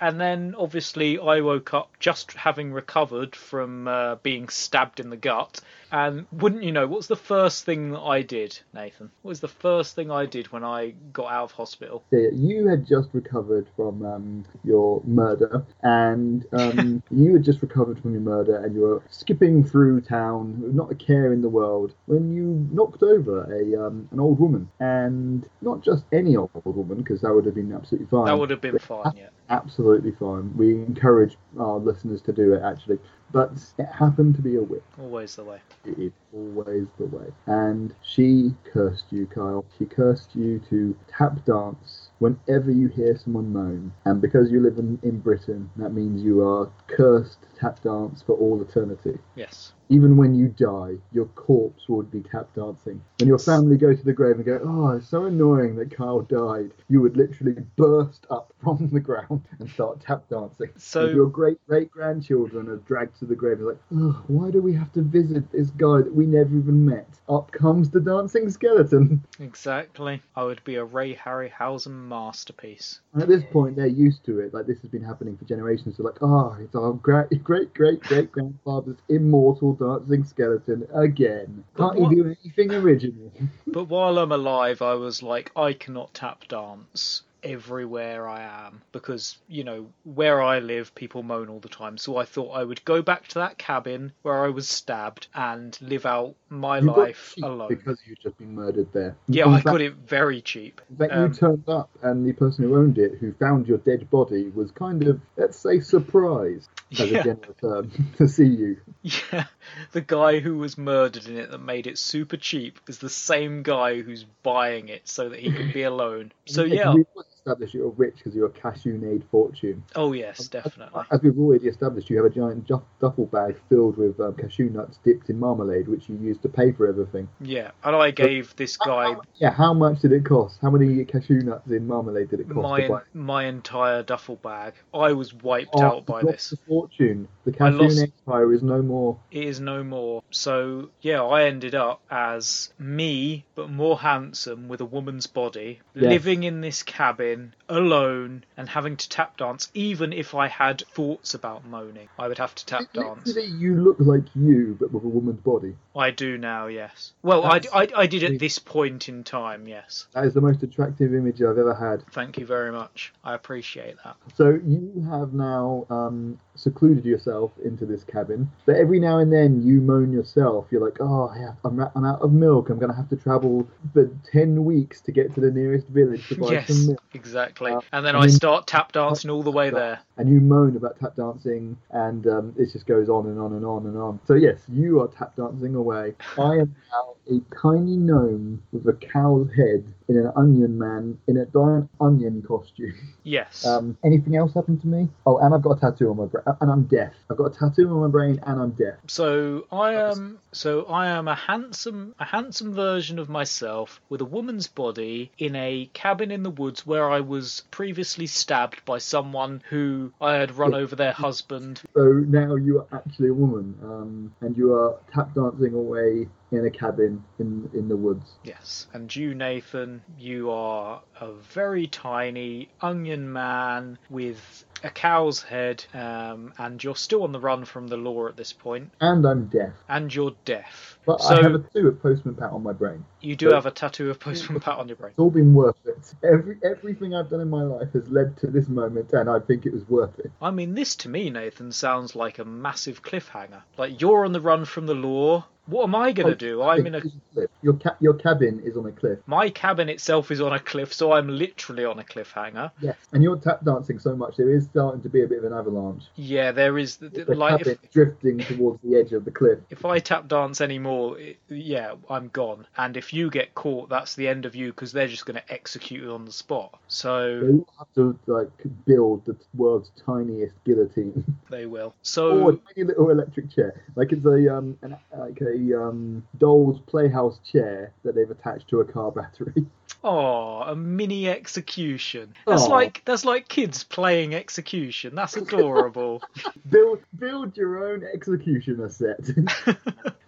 And then obviously I woke up just having recovered from uh, being stabbed in the gut. And wouldn't you know, what's the first thing that I did, Nathan? What was the first thing I did when I got out of hospital? You had just recovered from um, your murder, and um, you had just recovered from your murder, and you were skipping through town, with not a care in the world, when you knocked over a um, an old woman, and not just any old woman, because that would have been absolutely fine. That would have been fine, yeah. Absolutely fine. We encourage our listeners to do it, actually, but it happened to be a witch. Always the way. It is always the way. And she cursed you, Kyle. She cursed you to tap dance whenever you hear someone moan. And because you live in, in Britain, that means you are cursed to tap dance for all eternity. Yes. Even when you die, your corpse would be tap dancing. When your family go to the grave and go, Oh, it's so annoying that Kyle died, you would literally burst up from the ground and start tap dancing. So- your great great grandchildren are dragged to the grave and like, oh, why do we have to visit this guy that we never even met? Up comes the dancing skeleton. Exactly. I would be a Ray Harryhausen masterpiece. And at this point, they're used to it. Like this has been happening for generations. They're like, oh, it's our great great great great grandfather's immortal dancing skeleton again. Can't he do anything original? But while I'm alive, I was like, I cannot tap dance. everywhere I am because, you know, where I live, people moan all the time. So I thought I would go back to that cabin where I was stabbed and live out my You life alone. because you'd just been murdered there. Yeah, In I fact- got it very cheap. That Um, you turned up, and the person who owned it, who found your dead body, was kind of, let's say, surprised, as Yeah. a general term, to see you. Yeah, the guy who was murdered in it that made it super cheap is the same guy who's buying it so that he can be alone. So yeah, always established you're rich because you're a cashew-nade fortune. oh yes, definitely. As we've already established, you have a giant duffel bag filled with um, cashew nuts dipped in marmalade, which you use to pay for everything. Yeah, and I gave this guy Yeah, how much did it cost? How many cashew nuts in marmalade did it cost my my entire duffel bag. I was wiped Oh, out by this. lost a fortune. The cashew lost- empire is no more. It is no more. So yeah, I ended up as me, but more handsome with a woman's body, Yes. living in this cabin in alone and having to tap dance. Even if I had thoughts about moaning, I would have to tap dance. Literally, you look like you, but with a woman's body. I do now, yes. Well, I, I, I did at this point in time, yes. That is the most attractive image I've ever had. Thank you very much. I appreciate that. So you have now um, secluded yourself into this cabin, but every now and then you moan yourself. You're like, "Oh, yeah, I'm, ra- I'm out of milk. I'm going to have to travel for ten weeks to get to the nearest village to buy Yes, some milk." exactly. Uh, and then I I mean- start tap dancing all the way there. And you moan about tap dancing, and um, it just goes on and on and on and on. So yes, you are tap dancing away. I am now a tiny gnome with a cow's head in an onion man in a giant onion costume. Yes. Um, anything else happened to me? Oh, and I've got a tattoo on my brain, and I'm deaf. I've got a tattoo on my brain, and I'm deaf. So I am so I am a handsome a handsome version of myself with a woman's body in a cabin in the woods where I was previously stabbed by someone who I had run over their husband. So now you are actually a woman, um, and you are tap dancing away in a cabin in in the woods. Yes. And you Nathan, you are a very tiny onion man with a cow's head um, and you're still on the run from the law at this point. And I'm deaf, and you're deaf. but so I have a tattoo of Postman Pat on my brain. you do have a tattoo of Postman Pat on your brain. It's all been worth it. Every everything I've done in my life has led to this moment, and I think it was worth it. I mean, this to me, Nathan, sounds like a massive cliffhanger. Like you're on the run from the law. What am I gonna do? I'm in a. cliff. Your ca- your cabin is on a cliff. My cabin itself is on a cliff, so I'm literally on a cliffhanger. Yes, and you're tap dancing so much there is starting to be a bit of an avalanche. Yeah, there is The like cabin if drifting towards the edge of the cliff. if I tap dance anymore, it, yeah, I'm gone. And if you get caught, that's the end of you because they're just gonna execute you on the spot. So So you have to like build the world's tiniest guillotine, they will. So or a tiny little electric chair, like it's a um an, like a um doll's playhouse chair that they've attached to a car battery. Oh, a mini execution. That's Aw. like that's like kids playing execution. That's adorable. build build your own executioner set.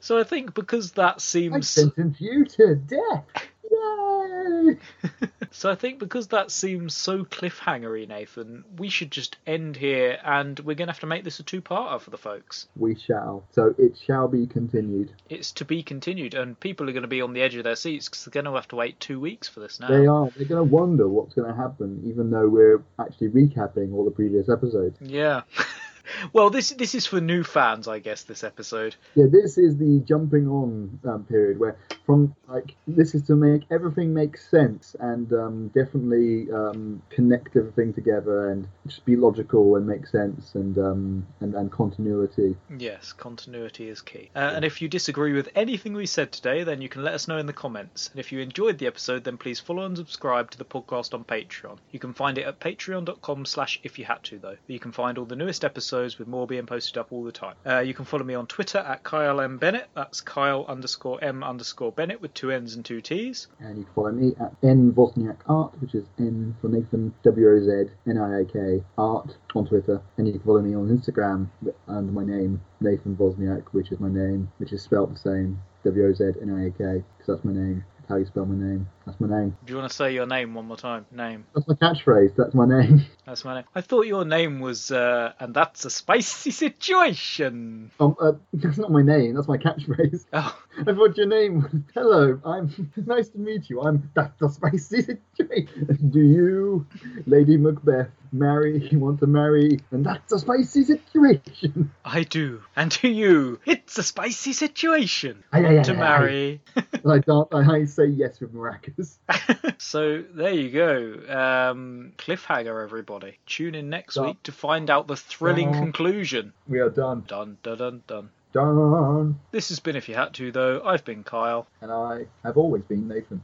so I think because that seems I sentence you to death. Yay! so I think because that seems so cliffhangery, Nathan, we should just end here and we're gonna have to make this a two-parter for the folks. We shall. So it shall be continued. It's to be continued, and people are going to be on the edge of their seats because they're going to have to wait two weeks for this now. They are. They're going to wonder what's going to happen, even though we're actually recapping all the previous episodes. Yeah. well, this this is for new fans, I guess. This episode. Yeah, this is the jumping on um, period where, from like, this is to make everything make sense and um, definitely um, connect everything together and just be logical and make sense and um, and, and continuity. Yes, continuity is key. Uh, and if you disagree with anything we said today, then you can let us know in the comments. And if you enjoyed the episode, then please follow and subscribe to the podcast on Patreon. You can find it at patreon.com slash if you had to, though. You can find all the newest episodes with more being posted up all the time. Uh, you can follow me on Twitter at Kyle M. Bennett. That's Kyle underscore M underscore Bennett with two N's and two T's. And you can follow me at N Wozniak Art, which is N for Nathan W O Z N I A K Art on Twitter, and you can follow me on Instagram under my name Nathan Wozniak, which is my name, which is spelled the same W O Z N I A K because that's my name. how you spell my name. That's my name. Do you want to say your name one more time? Name. That's my catchphrase. That's my name. That's my name. I thought your name was, uh, and that's a spicy situation. Um, uh, that's not my name. That's my catchphrase. Oh, I thought your name was, hello, I'm, nice to meet you. I'm, that's the spicy situation. Do you, Lady Macbeth, marry, You want to marry, and that's a spicy situation. I do. And to you, it's a spicy situation. Aye, Want to marry. And I don't, I say yes with maracas. so there you go. Um, cliffhanger, everybody. Tune in next Done. week to find out the thrilling Done. conclusion. We are done. Dun dun dun dun. Done. This has been If You Had To, though. I've been Kyle. And I have always been Nathan.